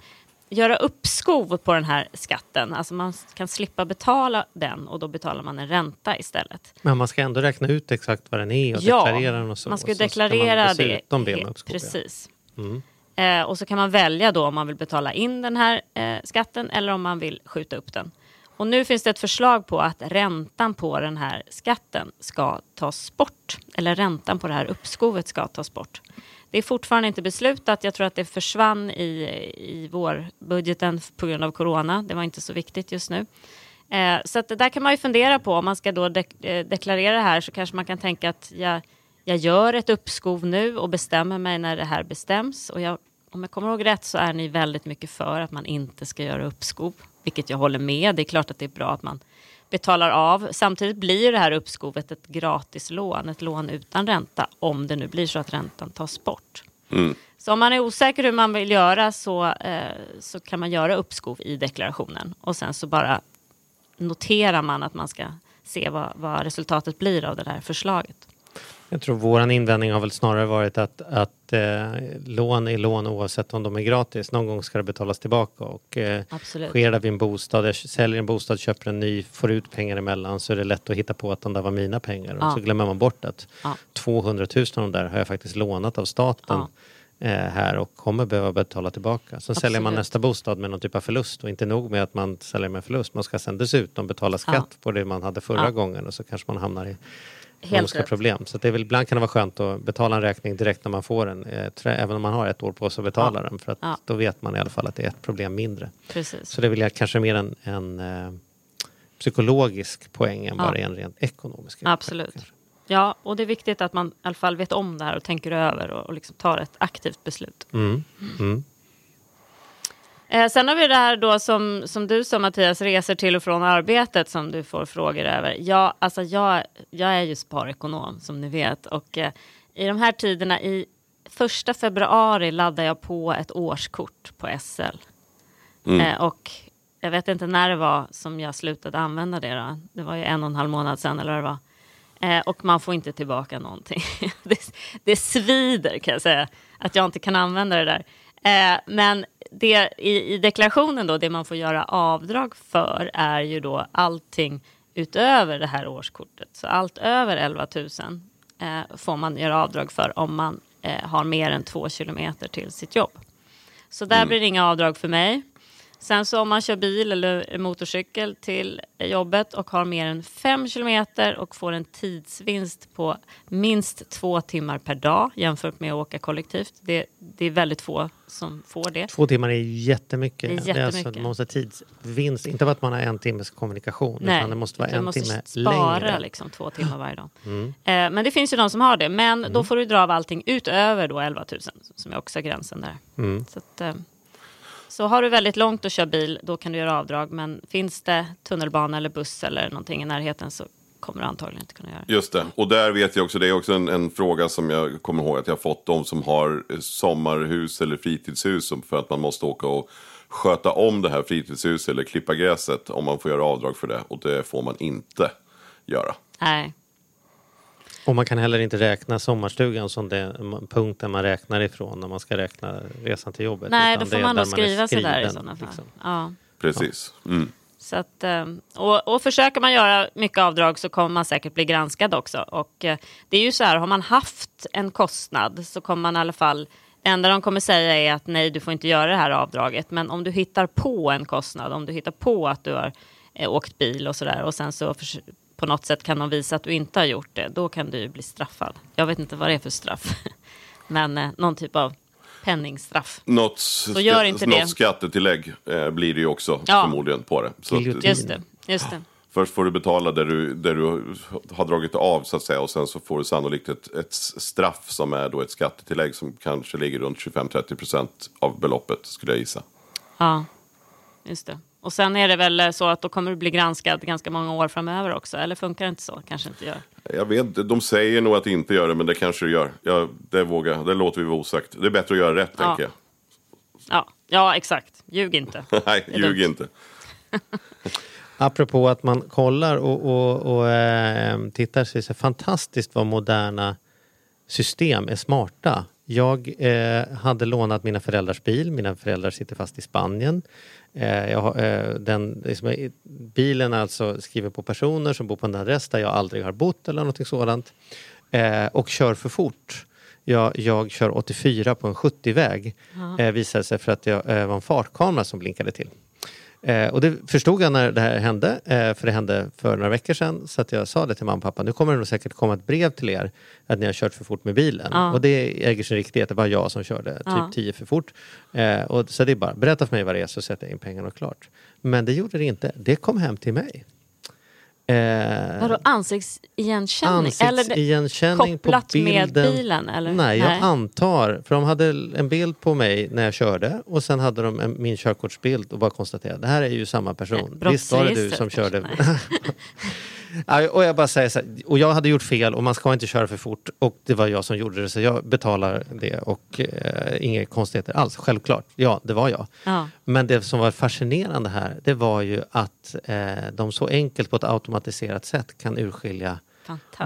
göra uppskov på den här skatten. Alltså man kan slippa betala den och då betalar man en ränta istället. Men man ska ändå räkna ut exakt vad den är och deklarera den och så. man ska och så deklarera man det. om uppskov, ja. Precis. Mm. Eh, och så kan man välja då om man vill betala in den här eh, skatten eller om man vill skjuta upp den. Och nu finns det ett förslag på att räntan på den här skatten ska tas bort. Eller räntan på det här uppskovet ska tas bort. Det är fortfarande inte beslutat. Jag tror att det försvann i, i vårbudgeten på grund av corona. Det var inte så viktigt just nu. Eh, så att det där kan man ju fundera på. Om man ska då dek- eh, deklarera det här så kanske man kan tänka att jag, jag gör ett uppskov nu och bestämmer mig när det här bestäms. Och jag, om jag kommer ihåg rätt så är ni väldigt mycket för att man inte ska göra uppskov. Vilket jag håller med. Det är klart att det är bra att man betalar av. Samtidigt blir det här uppskovet ett gratis lån, ett lån utan ränta. Om det nu blir så att räntan tas bort. Så om man är osäker hur man vill göra så, eh, så kan man göra uppskov i deklarationen. Och sen så bara noterar man att man ska se vad, vad resultatet blir av det här förslaget. Jag tror våran invändning har väl snarare varit att, att eh, lån är lån oavsett om de är gratis. Någon gång ska det betalas tillbaka och eh, Absolut. sker det vid en bostad, jag säljer en bostad, köper en ny, får ut pengar emellan så är det lätt att hitta på att de där var mina pengar. Och Ja. så glömmer man bort att Ja. 200 000 av de där har jag faktiskt lånat av staten eh, här och kommer behöva betala tillbaka. Sen säljer man Absolut. nästa bostad med någon typ av förlust och inte nog med att man säljer med förlust, man ska sen dessutom betala skatt på det man hade förra Ja. gången och så kanske man hamnar i Helt rätt. problem. Så det är väl, ibland kan det vara skönt att betala en räkning direkt när man får den, eh, även om man har ett år på sig att betala Ja. den. För att Ja. då vet man i alla fall att det är ett problem mindre. Precis. Så det vill jag kanske mer en, en eh, psykologisk poäng än Ja. bara en rent ekonomisk. Absolut. kanske. Ja, och det är viktigt att man i alla fall vet om det här och tänker över och, och liksom tar ett aktivt beslut. Mm. Mm. Eh, sen har vi det här då som, som du sa Mattias, resor till och från arbetet som du får frågor över. Ja, alltså jag, jag är ju sparekonom som ni vet och eh, i de här tiderna i första februari laddar jag på ett årskort på SL. Eh, och jag vet inte när det var som jag slutade använda det då. Det var ju en och en halv månad sedan eller vad det var. Eh, och man får inte tillbaka någonting. det, det svider kan jag säga att jag inte kan använda det där. Eh, men det, i, i deklarationen då, det man får göra avdrag för är ju då allting utöver det här årskortet. Så allt över 11 000 eh, får man göra avdrag för om man eh, har mer än två kilometer till sitt jobb. Så där blir det inga avdrag för mig. Sen så om man kör bil eller motorcykel till jobbet och har mer än 5 kilometer och får en tidsvinst på minst två timmar per dag jämfört med att åka kollektivt. Det, det är väldigt få som får det. Två timmar är ju jättemycket. Det är alltså, jättemycket. man måste ha tidsvinst, inte för att man har en timmes kommunikation utan det måste vara en måste timme spara längre. liksom två timmar varje dag. Mm. Eh, men det finns ju de som har det. Men då får du dra av allting utöver då 11 000 som är också gränsen där. Mm. Så, att, eh, så har du väldigt långt att köra bil då kan du göra avdrag. Men finns det tunnelbana eller buss eller någonting i närheten så kommer du antagligen inte kunna göra det. Just det, och där vet jag också, det är också en, en fråga som jag kommer ihåg att jag fått. De som har eh, sommarhus eller fritidshus för att man måste åka och sköta om det här fritidshuset eller klippa gräset om man får göra avdrag för det. Och det får man inte göra. Nej, Och man kan heller inte räkna sommarstugan som den punkten man räknar ifrån när man ska räkna resan till jobbet. Nej då får man nog skriva sig där i sådana fall. liksom. Ja. Precis. Mm. Så att, eh, och, och försöker man göra mycket avdrag så kommer man säkert bli granskad också. Och eh, det är ju så här, har man haft en kostnad så kommer man i alla fall det enda de kommer säga är att nej, du får inte göra det här avdraget. Men om du hittar på en kostnad, om du hittar på att du har eh, åkt bil och sådär och sen så på något sätt kan de visa att du inte har gjort det, då kan du ju bli straffad. Jag vet inte vad det är för straff, men eh, någon typ av penningstraff. Något, Så gör inte något det. skattetillägg eh, blir det ju också Ja. förmodligen på det. Så att. Just det, just det. Först får du betala där du, där du har dragit av så att säga och sen så får du sannolikt ett, ett straff som är då ett skattetillägg som kanske ligger runt 25-30% av beloppet skulle jag gissa. Ja, just det. Och sen är det väl så att då kommer du bli granskad ganska många år framöver också, eller funkar det inte så? Kanske inte gör. Jag vet inte, de säger nog att det inte gör det men det kanske det gör. Ja, det, vågar, det låter vi vara osagt. Det är bättre att göra rätt Ja. tänker jag. Ja, ja exakt. Ljug inte. Nej, ljug dumt. inte. Apropå att man kollar och, och, och eh, tittar så är det så fantastiskt vad moderna system är smarta. Jag eh, hade lånat mina föräldrars bil, mina föräldrar sitter fast i Spanien. Eh, jag, eh, den, liksom, bilen alltså skriver på personer som bor på en adress där jag aldrig har bott eller något sådant. Eh, och kör för fort. Jag, jag kör 84 på en 70-väg. Eh, visade sig för att jag eh, var en fartkamera som blinkade till. Eh, och det förstod jag när det här hände, eh, för det hände för några veckor sedan. Så att jag sa det till mamma och pappa, nu kommer det nog säkert komma ett brev till er att ni har kört för fort med bilen. Ja. Och det äger sin riktighet, det var jag som körde typ Ja. 10 för fort. Eh, och, så det är bara, berätta för mig vad det är så sätter jag in pengarna och klart. Men det gjorde det inte, det kom hem till mig. Eh, Vadå ansiktsigenkänning? Ansiktsigenkänning på kopplat med bilden. bilen, eller? Nej, jag Nej. antar. För de hade en bild på mig när jag körde och sen hade de en, min körkortsbild och bara konstaterade det här är ju samma person. Visst var det du som körde? och jag bara säger så här, och jag hade gjort fel och man ska inte köra för fort och det var jag som gjorde det så jag betalar det och eh, inga konstigheter alls. Självklart, ja det var jag. Ja. Men det som var fascinerande här det var ju att eh, de så enkelt på ett automatiserat sätt kan urskilja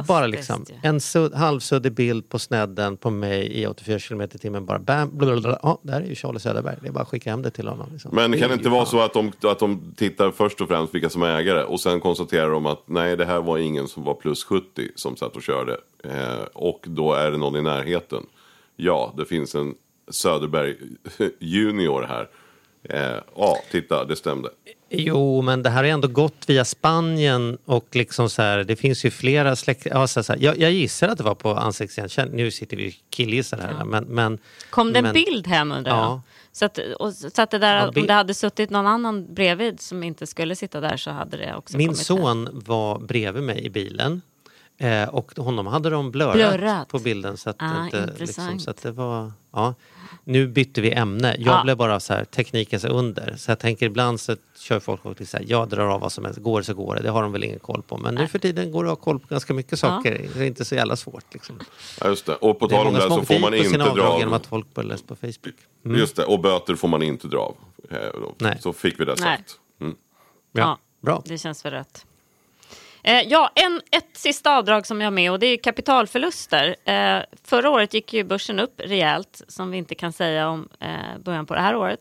Bara liksom en sudd, halvsuddig bild på snedden på mig i 84 km i timmen. Bara bam, blablabla. Ja, där är ju Charlie Söderberg. Det är bara att skicka hem det till honom. Liksom. Men Det kan det inte vara fan- så att de, att de tittar först och främst vilka som är ägare och sen konstaterar de att nej, det här var ingen som var plus 70 som satt och körde. Eh, och då är det någon i närheten. Ja, det finns en Söderberg junior här. Eh, ja, titta, det stämde. Jo, men det här har ändå gått via Spanien och liksom så här, det finns ju flera släkt... Ja, så här, jag, jag gissar att det var på ansiktsigenkänning. Nu sitter vi och killgissar här. Men, men, Kom det en men, bild hem undrar Ja. jag? Så att, och, så att det där, Ja, om det hade suttit någon annan bredvid som inte skulle sitta där så hade det också Min kommit hem. son var bredvid mig i bilen. Eh, och honom hade de blurrat, Blurrat. på bilden. Så att, Ah, det inte, liksom, så att det var... Ja. Nu bytte vi ämne. Jag Ja. blev bara så här teknikens under. Så jag tänker ibland så kör folk och så här, jag drar av vad som helst. Går så går det. Det har de väl ingen koll på. Men nu för tiden går det att ha koll på ganska mycket saker. Det är inte så jävla svårt. Liksom. Ja, just det. Och på Det tal om det så får man inte dra av. genom att folk börjar läsa på Facebook. Mm. Just det, och böter får man inte dra av. Eh, Nej. Så fick vi det Nej. sagt. Mm. Ja. Ja. Bra. Det känns väl rätt. Eh, ja, en, ett sista avdrag som jag har med och det är kapitalförluster. Eh, förra året gick ju börsen upp rejält, som vi inte kan säga om eh, början på det här året.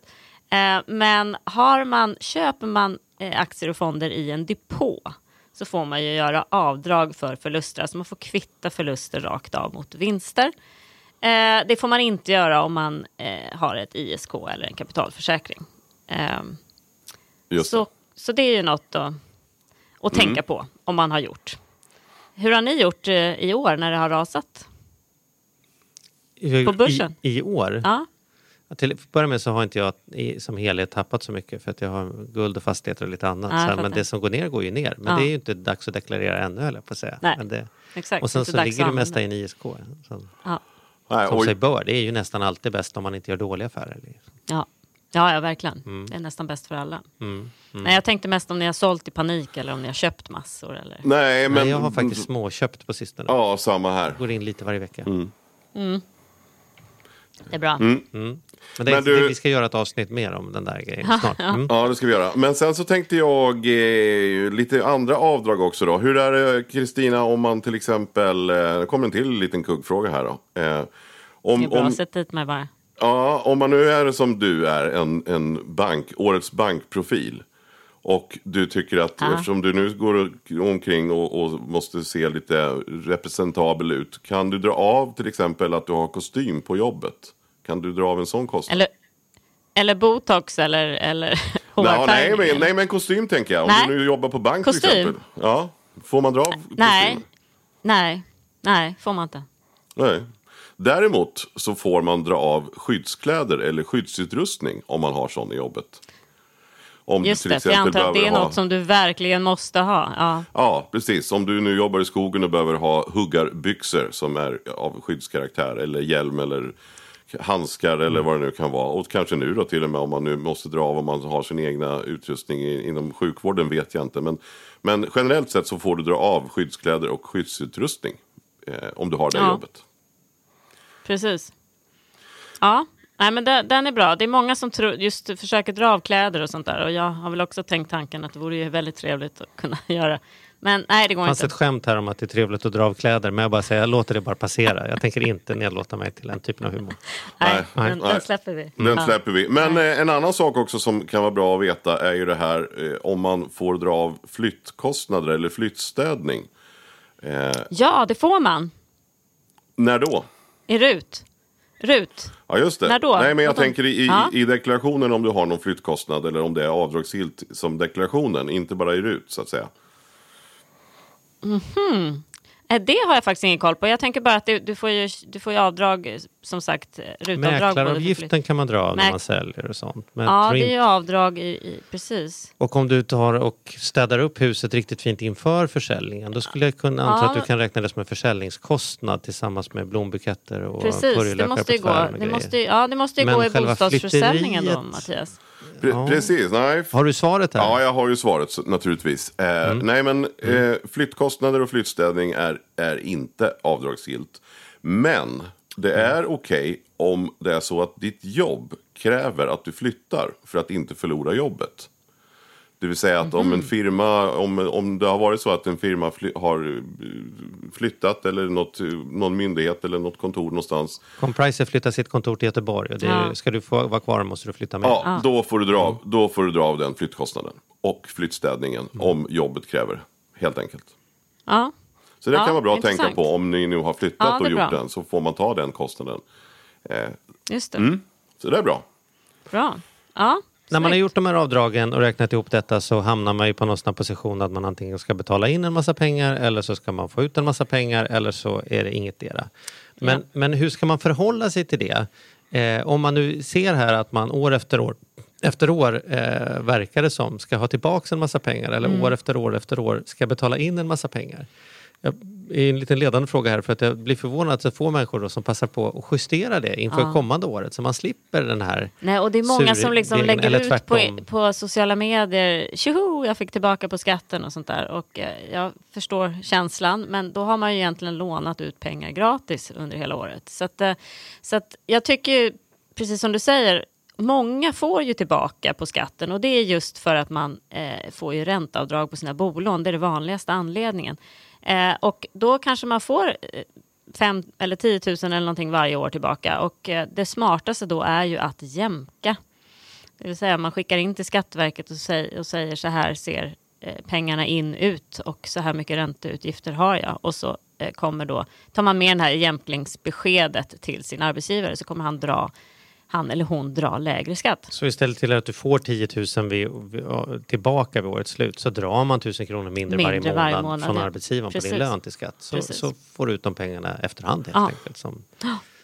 Eh, men har man, köper man eh, aktier och fonder i en depå så får man ju göra avdrag för förluster. Alltså man får kvitta förluster rakt av mot vinster. Eh, det får man inte göra om man har ett ISK eller en kapitalförsäkring. Så, så det är ju något att, att Mm. tänka på om man har gjort. Hur har ni gjort eh, i år när det har rasat? På börsen? I, i år? Ja, Till att börja med så har inte jag i, som helhet tappat så mycket för att jag har guld och fastigheter och lite annat. Ja, så här, men det som går ner går ju ner. Men Ja. det är ju inte dags att deklarera ännu höll jag på att säga. Nej, Men det, exakt. och sen så ligger det mesta i en ISK. Som, Ja, som och, sig bör. Det är ju nästan alltid bäst om man inte gör dåliga affärer. ja. Ja, ja verkligen. Mm. Det är nästan bäst för alla. Nej, jag tänkte mest om ni har sålt i panik eller om ni har köpt massor. Eller... nej, men... Men jag har faktiskt småköpt på sistone. Ja, samma här. Går in lite varje vecka. Mm. Det är bra. Men, det, Men du- det, vi ska göra ett avsnitt mer om den där grejen snart. Mm. Ja, det ska vi göra. Men sen så tänkte jag eh, lite andra avdrag också då. Hur är det Kristina om man till exempel, eh, det kommer en till liten kuggfråga här då. Eh, om, Det är bra, om, sätt dit mig bara. Ja, om man nu är som du är, en, en bank, årets bankprofil. Och du tycker att Ja. eftersom du nu går omkring och, och måste se lite representabel ut. Kan du dra av till exempel att du har kostym på jobbet? Kan du dra av en sån kostnad? Eller, eller botox eller, eller Nej, hårfärgning, nej, eller? nej, men kostym tänker jag. Om Nej. du nu jobbar på bank Kostym? till exempel. Ja, får man dra av Nej, kostym? nej, nej, får man inte. Nej. Däremot så får man dra av skyddskläder eller skyddsutrustning om man har sån i jobbet. Om du Just till det, jag antar att det är ha- något som du verkligen måste ha. Ja. Ja, precis. Om du nu jobbar i skogen och behöver ha huggarbyxor som är av skyddskaraktär eller hjälm eller handskar eller vad det nu kan vara. Och kanske nu då till och med om man nu måste dra av om man har sin egna utrustning inom sjukvården vet jag inte. Men, men generellt sett så får du dra av skyddskläder och skyddsutrustning eh, om du har det Ja. jobbet. Precis. Ja, nej, men den, den är bra. Det är många som tror, just försöker dra av kläder och sånt där. Och jag har väl också tänkt tanken att det vore ju väldigt trevligt att kunna göra. Men nej, det går Det fanns inte. ett skämt här om att det är trevligt att dra av kläder. Men jag bara säger, jag låter det bara passera. Jag tänker inte nedlåta mig till den typen av humor. Nej, Nej, den, nej. den släpper vi. Den Ja. släpper vi. Men eh, en annan sak också som kan vara bra att veta är ju det här eh, om man får dra av flyttkostnader eller flyttstädning. Eh, Ja, det får man. när då? I RUT. RUT. Ja just det. När då? Nej men jag Vadå? tänker i, i, Ja. i deklarationen om du har någon flyttkostnad eller om det är avdragsgillt som deklarationen. Inte bara i RUT så att säga. Eh, Det har jag faktiskt ingen koll på. Jag tänker bara att det, du, får ju, du får ju avdrag, eh, som sagt, RUT-avdrag. både för Mäklaravgiften kan man dra av när man säljer och sånt. Men Ja, det är ju avdrag i, i precis. Och om du tar och städar upp huset riktigt fint inför försäljningen då skulle jag kunna anta Ja. att du kan räkna det som en försäljningskostnad tillsammans med blombuketter och Precis, det purjolökar måste på ju gå, tvären och det måste, ju- ja, det måste ju Men gå i bostadsförsäljningen då, Mattias. Pre- Ja. Precis, nej. Har du svaret här? Ja, jag har ju svaret naturligtvis. Eh, Mm. Nej, men eh, flyttkostnader och flyttstädning är, är inte avdragsgillt. Men det Mm. är okej om det är så att ditt jobb kräver att du flyttar för att inte förlora jobbet. Det vill säga att om Mhm. en firma, om, om det har varit så att en firma fly, har eh, flyttat eller något, någon myndighet eller något kontor någonstans. Compriser flyttar sitt kontor till Göteborg och det Ja. ska du få vara kvar måste du flytta med. Ja, då får, du dra, av- då får du dra av den flyttkostnaden. Och flyttstädningen Mm. om jobbet kräver. Helt enkelt. Ja, Så det Ja, kan vara bra att tänka intressant. på. Om ni nu har flyttat Ja, och gjort bra. den så får man ta den kostnaden. Eh, just det. Mm. så det är bra. Bra. Ja, När man har gjort de här avdragen och räknat ihop detta så hamnar man ju på någon position att man antingen ska betala in en massa pengar eller så ska man få ut en massa pengar eller så är det ingetdera. Men, Ja. men hur ska man förhålla sig till det? Eh, om man nu ser här att man år efter år efter år eh, verkar det som ska ha tillbaka en massa pengar eller Mm. år efter år efter år ska betala in en massa pengar. Jag är en liten ledande fråga här för att jag blir förvånad att så få människor som passar på att justera det inför Ja. kommande året så man slipper den här Nej, och det är många som liksom lägger ut på, på sociala medier. Tjoho, jag fick tillbaka på skatten och sånt där. Och eh, jag förstår känslan, men då har man ju egentligen lånat ut pengar gratis under hela året. Så att, eh, så att jag tycker precis som du säger, många får ju tillbaka på skatten och det är just för att man eh, får ju ränteavdrag på sina bolån. Det är den vanligaste anledningen. Eh, och då kanske man får eh, 5 eller 10 000 eller någonting varje år tillbaka. Och eh, det smartaste då är ju att jämka. Det vill säga man skickar in till Skatteverket och, säger, och säger så här ser eh, pengarna in ut och så här mycket ränteutgifter har jag. Och så eh, kommer då, tar man med det här jämkningsbeskedet till sin arbetsgivare så kommer han dra, han eller hon dra lägre skatt. Så istället till att du får 10 000 vid, tillbaka vid årets slut så drar man 1000 kronor mindre, Mindre varje, månad varje månad, från ja. arbetsgivaren på Precis. din lön till skatt. Så, så får du ut de pengarna efterhand helt Ja. enkelt. Som,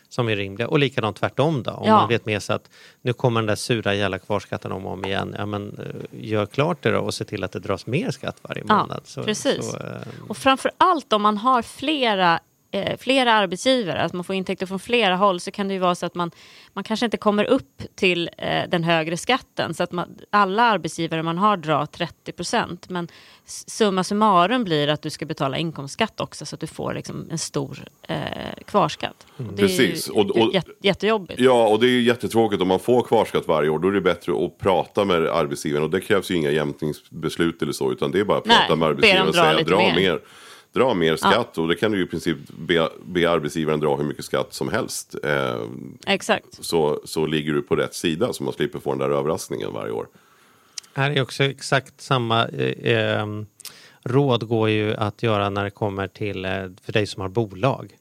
som är rimliga. Och likadant tvärtom då. Om Ja. man vet med sig att nu kommer den där sura jävla kvarskatten om och om igen. Ja, men, eh, gör klart det då och se till att det dras mer skatt varje Ja, månad. Så, precis. Så, eh, Och framför allt om man har flera, eh, flera arbetsgivare, att man får intäkter från flera håll, så kan det ju vara så att man, man kanske inte kommer upp till eh, den högre skatten. Så att man, alla arbetsgivare man har drar 30 procent. Men summa summarum blir att du ska betala inkomstskatt också, så att du får liksom en stor eh, kvarskatt. Och det Precis. är ju Och- och- jät- jättejobbigt. Ja, och det är jättetråkigt om man får kvarskatt varje år. Då är det bättre att prata med arbetsgivaren. Och det krävs ju inga jämkningsbeslut eller så. Utan det är bara att Nej, prata med be arbetsgivaren och säga dra mer." mer. Dra mer skatt. Och det kan du ju i princip be, be arbetsgivaren dra hur mycket skatt som helst. Eh, Exakt. så, så ligger du på rätt sida. Så man slipper få den där överraskningen varje år. Här är också exakt samma eh, eh, råd går ju att göra när det kommer till eh, för dig som har bolag.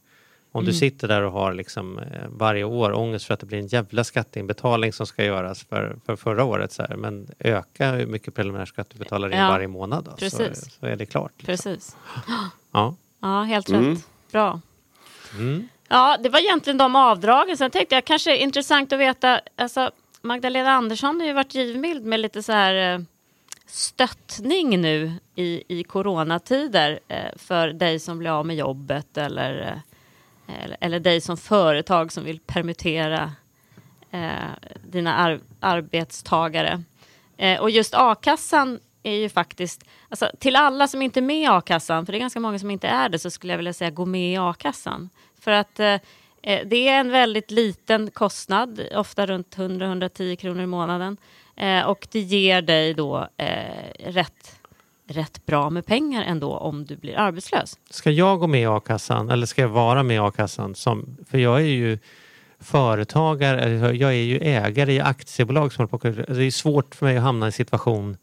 Om Mm. du sitter där och har liksom, eh, varje år ångest för att det blir en jävla skatteinbetalning som ska göras för, för förra året. Så här. Men öka hur mycket preliminärskatt du betalar in Ja, varje månad. Då, så, precis. så är det klart. Liksom. Precis. Ja. Ja, helt Mm. rätt. Bra. Ja, det var egentligen de avdragen. Sen tänkte jag kanske är intressant att veta, alltså Magdalena Andersson har ju varit givmild med lite så här eh, stöttning nu i, i coronatider eh, för dig som blir av med jobbet eller, eller, eller dig som företag som vill permittera eh, dina ar- arbetstagare. Eh, och just a-kassan är ju faktiskt, alltså till alla som inte är med i a-kassan, för det är ganska många som inte är det, så skulle jag vilja säga gå med i a-kassan. För att eh, eh det är en väldigt liten kostnad, ofta runt 100-110 kronor i månaden. Eh, och det ger dig då eh, rätt, rätt bra med pengar ändå om du blir arbetslös. Ska jag gå med i a-kassan eller ska jag vara med i a-kassan? Som, för jag är ju företagare, jag är ju ägare i aktiebolag som håller på alltså Det är svårt för mig att hamna i en situation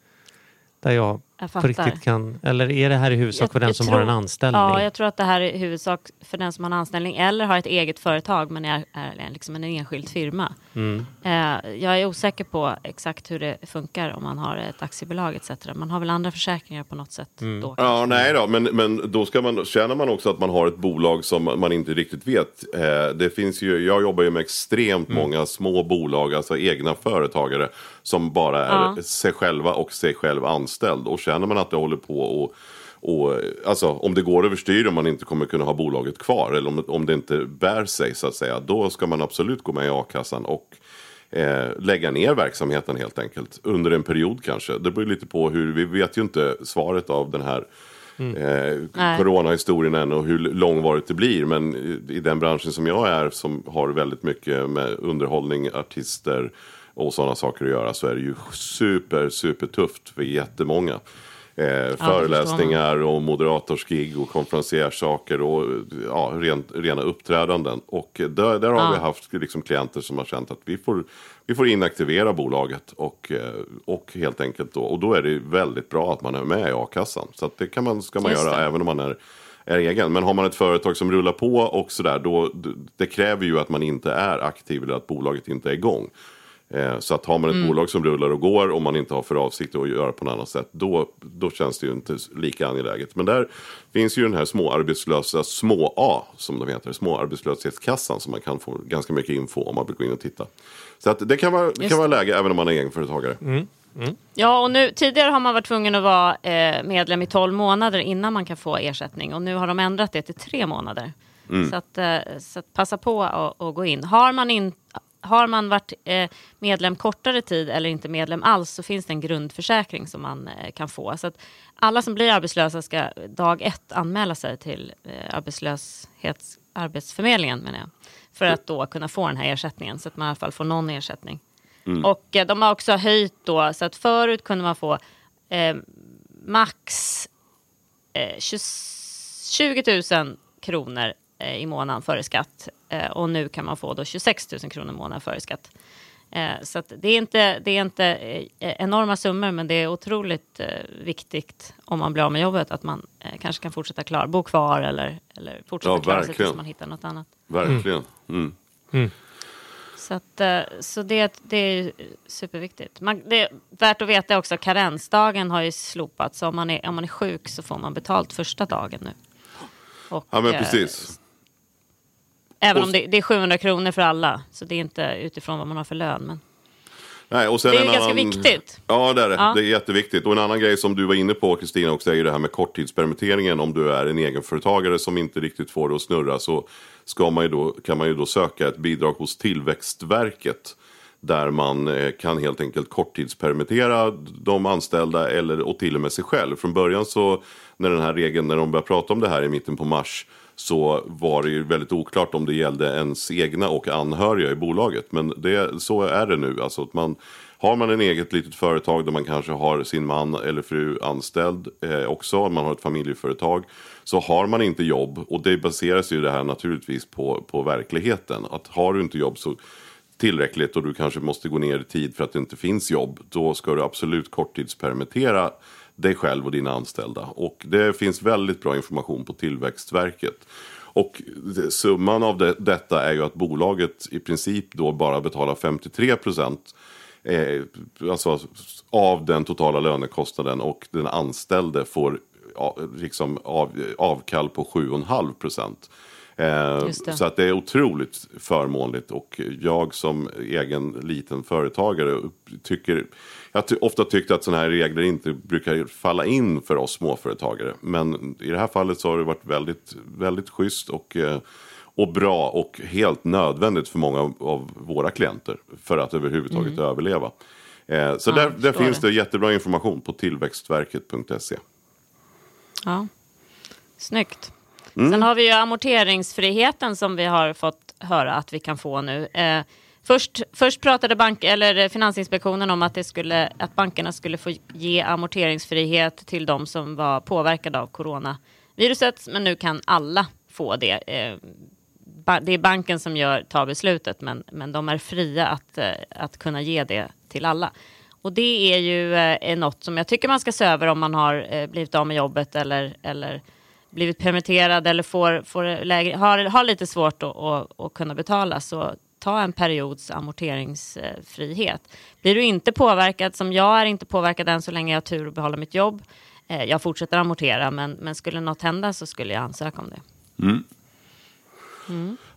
där jag, jag på riktigt kan... Eller är det här i huvudsak Jag- för den jag som tror- har en anställning? Ja, jag tror att det här är i huvudsak för den som har en anställning eller har ett eget företag men är, är liksom en enskild firma. Mm. Eh, jag är osäker på exakt hur det funkar om man har ett aktiebolag etc. Man har väl andra försäkringar på något sätt Mm. då. Ja, nej då, men, men då ska man, känner man också att man har ett bolag som man inte riktigt vet. Eh, det finns ju, jag jobbar ju med extremt många små bolag, alltså egna företagare som bara är Ja. sig själva och sig själv anställd. Och känner man att det håller på och och, alltså, om det går överstyr om man inte kommer kunna ha bolaget kvar eller om, om det inte bär sig så att säga. Då ska man absolut gå med i a-kassan och eh, lägga ner verksamheten helt enkelt. Under en period kanske. Det beror lite på hur, vi vet ju inte svaret av den här eh, Nej. coronahistorien än och hur långvarigt det blir. Men i, i den branschen som jag är som har väldigt mycket med underhållning, artister, och sådana saker att göra så är det ju super, super tufft för jättemånga. Eh, föreläsningar och moderatorskig och konferenciersaker och ja, rent, rena uppträdanden. Och där, där har Ja. vi haft liksom, klienter som har känt att vi får, vi får inaktivera bolaget och, eh, och helt enkelt då. Och då är det väldigt bra att man är med i a-kassan. Så att det kan man, ska man Just göra det. även om man är, är egen. Men har man ett företag som rullar på och sådär, då det kräver ju att man inte är aktiv eller att bolaget inte är igång. Eh, Så att har man ett Mm. bolag som rullar och går och man inte har för avsikt att göra på något annat sätt, då, då känns det ju inte lika angeläget. Men där finns ju den här småarbetslösa, små A som de heter, småarbetslöshetskassan som man kan få ganska mycket info om man vill gå in och titta. Så att det kan vara, det Just kan vara läge även om man är egenföretagare. Ja, och nu, tidigare har man varit tvungen att vara eh, medlem i 12 månader innan man kan få ersättning. Och nu har de ändrat det till tre månader. Så, att, eh, så att passa på att att gå in. Har man, in, har man varit eh, medlem kortare tid eller inte medlem alls så finns det en grundförsäkring som man eh, kan få. Så att alla som blir arbetslösa ska dag ett anmäla sig till eh, arbetslöshets, Arbetsförmedlingen menar jag. För att då kunna få den här ersättningen så att man i alla fall får någon ersättning. Och eh, de har också höjt då, så att förut kunde man få eh, max eh, 20, 20 000 kronor i månaden före skatt. Eh, och nu kan man få då 26 000 kronor i månaden före skatt. Eh, så att det är inte, det är inte eh, enorma summor men det är otroligt eh, viktigt om man blir av med jobbet att man eh, kanske kan fortsätta klara, bo kvar eller, eller fortsätta Ja, klara sig tills man hittar något annat. Verkligen. Mm. Så, att, eh, så det, det är superviktigt. Man, det är värt att veta också, karensdagen har ju slopats. Så om man, är, om man är sjuk så får man betalt första dagen nu. Och, Ja men eh, precis. Även Och- om det, det är 700 kronor för alla. Så det är inte utifrån vad man har för lön. Men Nej, och sen det är ganska annan... viktigt. Ja, det är det. Ja. Det är jätteviktigt. Och en annan grej som du var inne på, Kristina, också är ju det här med korttidspermitteringen. Om du är en egenföretagare som inte riktigt får det att snurra så ska man då, kan man ju då söka ett bidrag hos Tillväxtverket. Där man eh, kan helt enkelt korttidspermittera de anställda eller, och till och med sig själv. Från början så, när den här regeln, när de började prata om det här i mitten på mars, så var det ju väldigt oklart om det gällde ens egna och anhöriga i bolaget. Men det, så är det nu. Alltså att man, har man en eget litet företag där man kanske har sin man eller fru anställd eh, också, om man har ett familjeföretag, så har man inte jobb. Och det baseras ju det här naturligtvis på, på verkligheten. Att har du inte jobb så tillräckligt och du kanske måste gå ner i tid för att det inte finns jobb, då ska du absolut korttidspermittera dig själv och dina anställda. Och det finns väldigt bra information på Tillväxtverket. Och summan av det, detta är ju att bolaget i princip då bara betalar 53 procent eh, alltså, av den totala lönekostnaden och den anställde får ja, liksom av, avkall på 7,5 procent. Eh, så att det är otroligt förmånligt och jag som egen liten företagare tycker jag har ofta tyckt att sådana här regler inte brukar falla in för oss småföretagare. Men i det här fallet så har det varit väldigt, väldigt schysst och, eh, och bra och helt nödvändigt för många av våra klienter för att överhuvudtaget överleva. Eh, Så Mm. Ja, där, där finns det. det jättebra information på tillväxtverket.se. Ja. Snyggt. Mm. Sen har vi ju amorteringsfriheten som vi har fått höra att vi kan få nu. Eh, först, först pratade bank, eller Finansinspektionen om att, det skulle, att bankerna skulle få ge amorteringsfrihet till de som var påverkade av coronaviruset. Men nu kan alla få det. Eh, det är banken som gör, tar beslutet men, men de är fria att, eh, att kunna ge det till alla. Och det är ju eh, något som jag tycker man ska se över om man har eh, blivit av med jobbet eller, eller blivit permitterad eller får, får lägre, har, har lite svårt att, att, att kunna betala. Så ta en periods amorteringsfrihet. Blir du inte påverkad, som jag är inte påverkad än så länge jag har tur att behålla mitt jobb. Eh, jag fortsätter amortera men, men skulle något hända så skulle jag ansöka om det.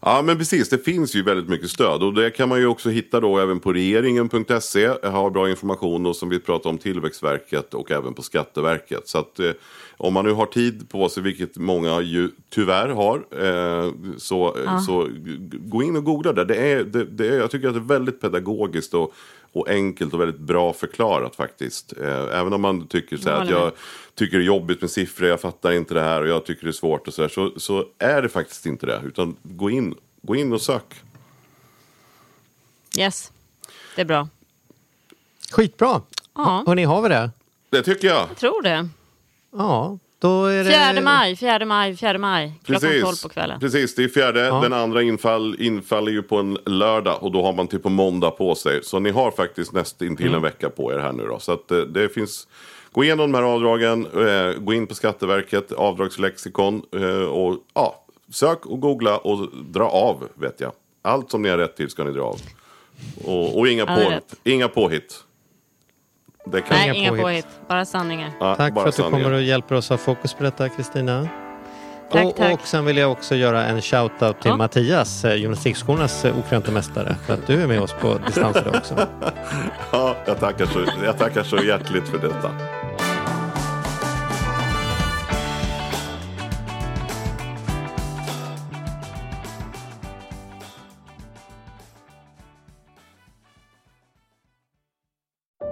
Ja men precis, det finns ju väldigt mycket stöd och det kan man ju också hitta då även på regeringen.se. Jag har bra information och som vi pratar om Tillväxtverket och även på Skatteverket. Så att eh, om man nu har tid på sig, vilket många ju tyvärr har, eh, så, så g- g- gå in och googla där. Det är, det, det är, jag tycker att det är väldigt pedagogiskt och, och enkelt och väldigt bra förklarat faktiskt. Eh, även om man tycker så här, Jag att jag med. tycker det är jobbigt med siffror, jag fattar inte det här och jag tycker det är svårt och så, här, så, så är det faktiskt inte det. Utan gå in, gå in och sök. Yes, det är bra. Skitbra! Ja. Hörni, har vi det? Det tycker jag. Jag tror det. Ja, då är det... 4 maj, 4 maj, 4 maj. Klockan Precis. 12 på kvällen. Precis, det är fjärde. Den andra infall, infaller ju på en lördag och då har man typ på måndag på sig. Så ni har faktiskt nästintill Mm. en vecka på er här nu då. Så att eh, det finns... Gå igenom de här avdragen, eh, gå in på Skatteverket, avdragslexikon eh, och ja, sök och googla och dra av vet jag. Allt som ni har rätt till ska ni dra av. Och, och inga, Ja, på, inga påhitt. Det kan Nej, Inga påhitt. påhitt. Bara sanningar. ja, Tack bara för att du sanningar. kommer och hjälper oss att ha fokus på detta, Kristina. Tack, och, tack. och sen vill jag också göra en shout-out till Ja. Mattias, eh, gymnastikskolornas eh, okrönte mästare. För att du är med oss på distans också. Ja, jag tackar, så, jag tackar så hjärtligt för detta.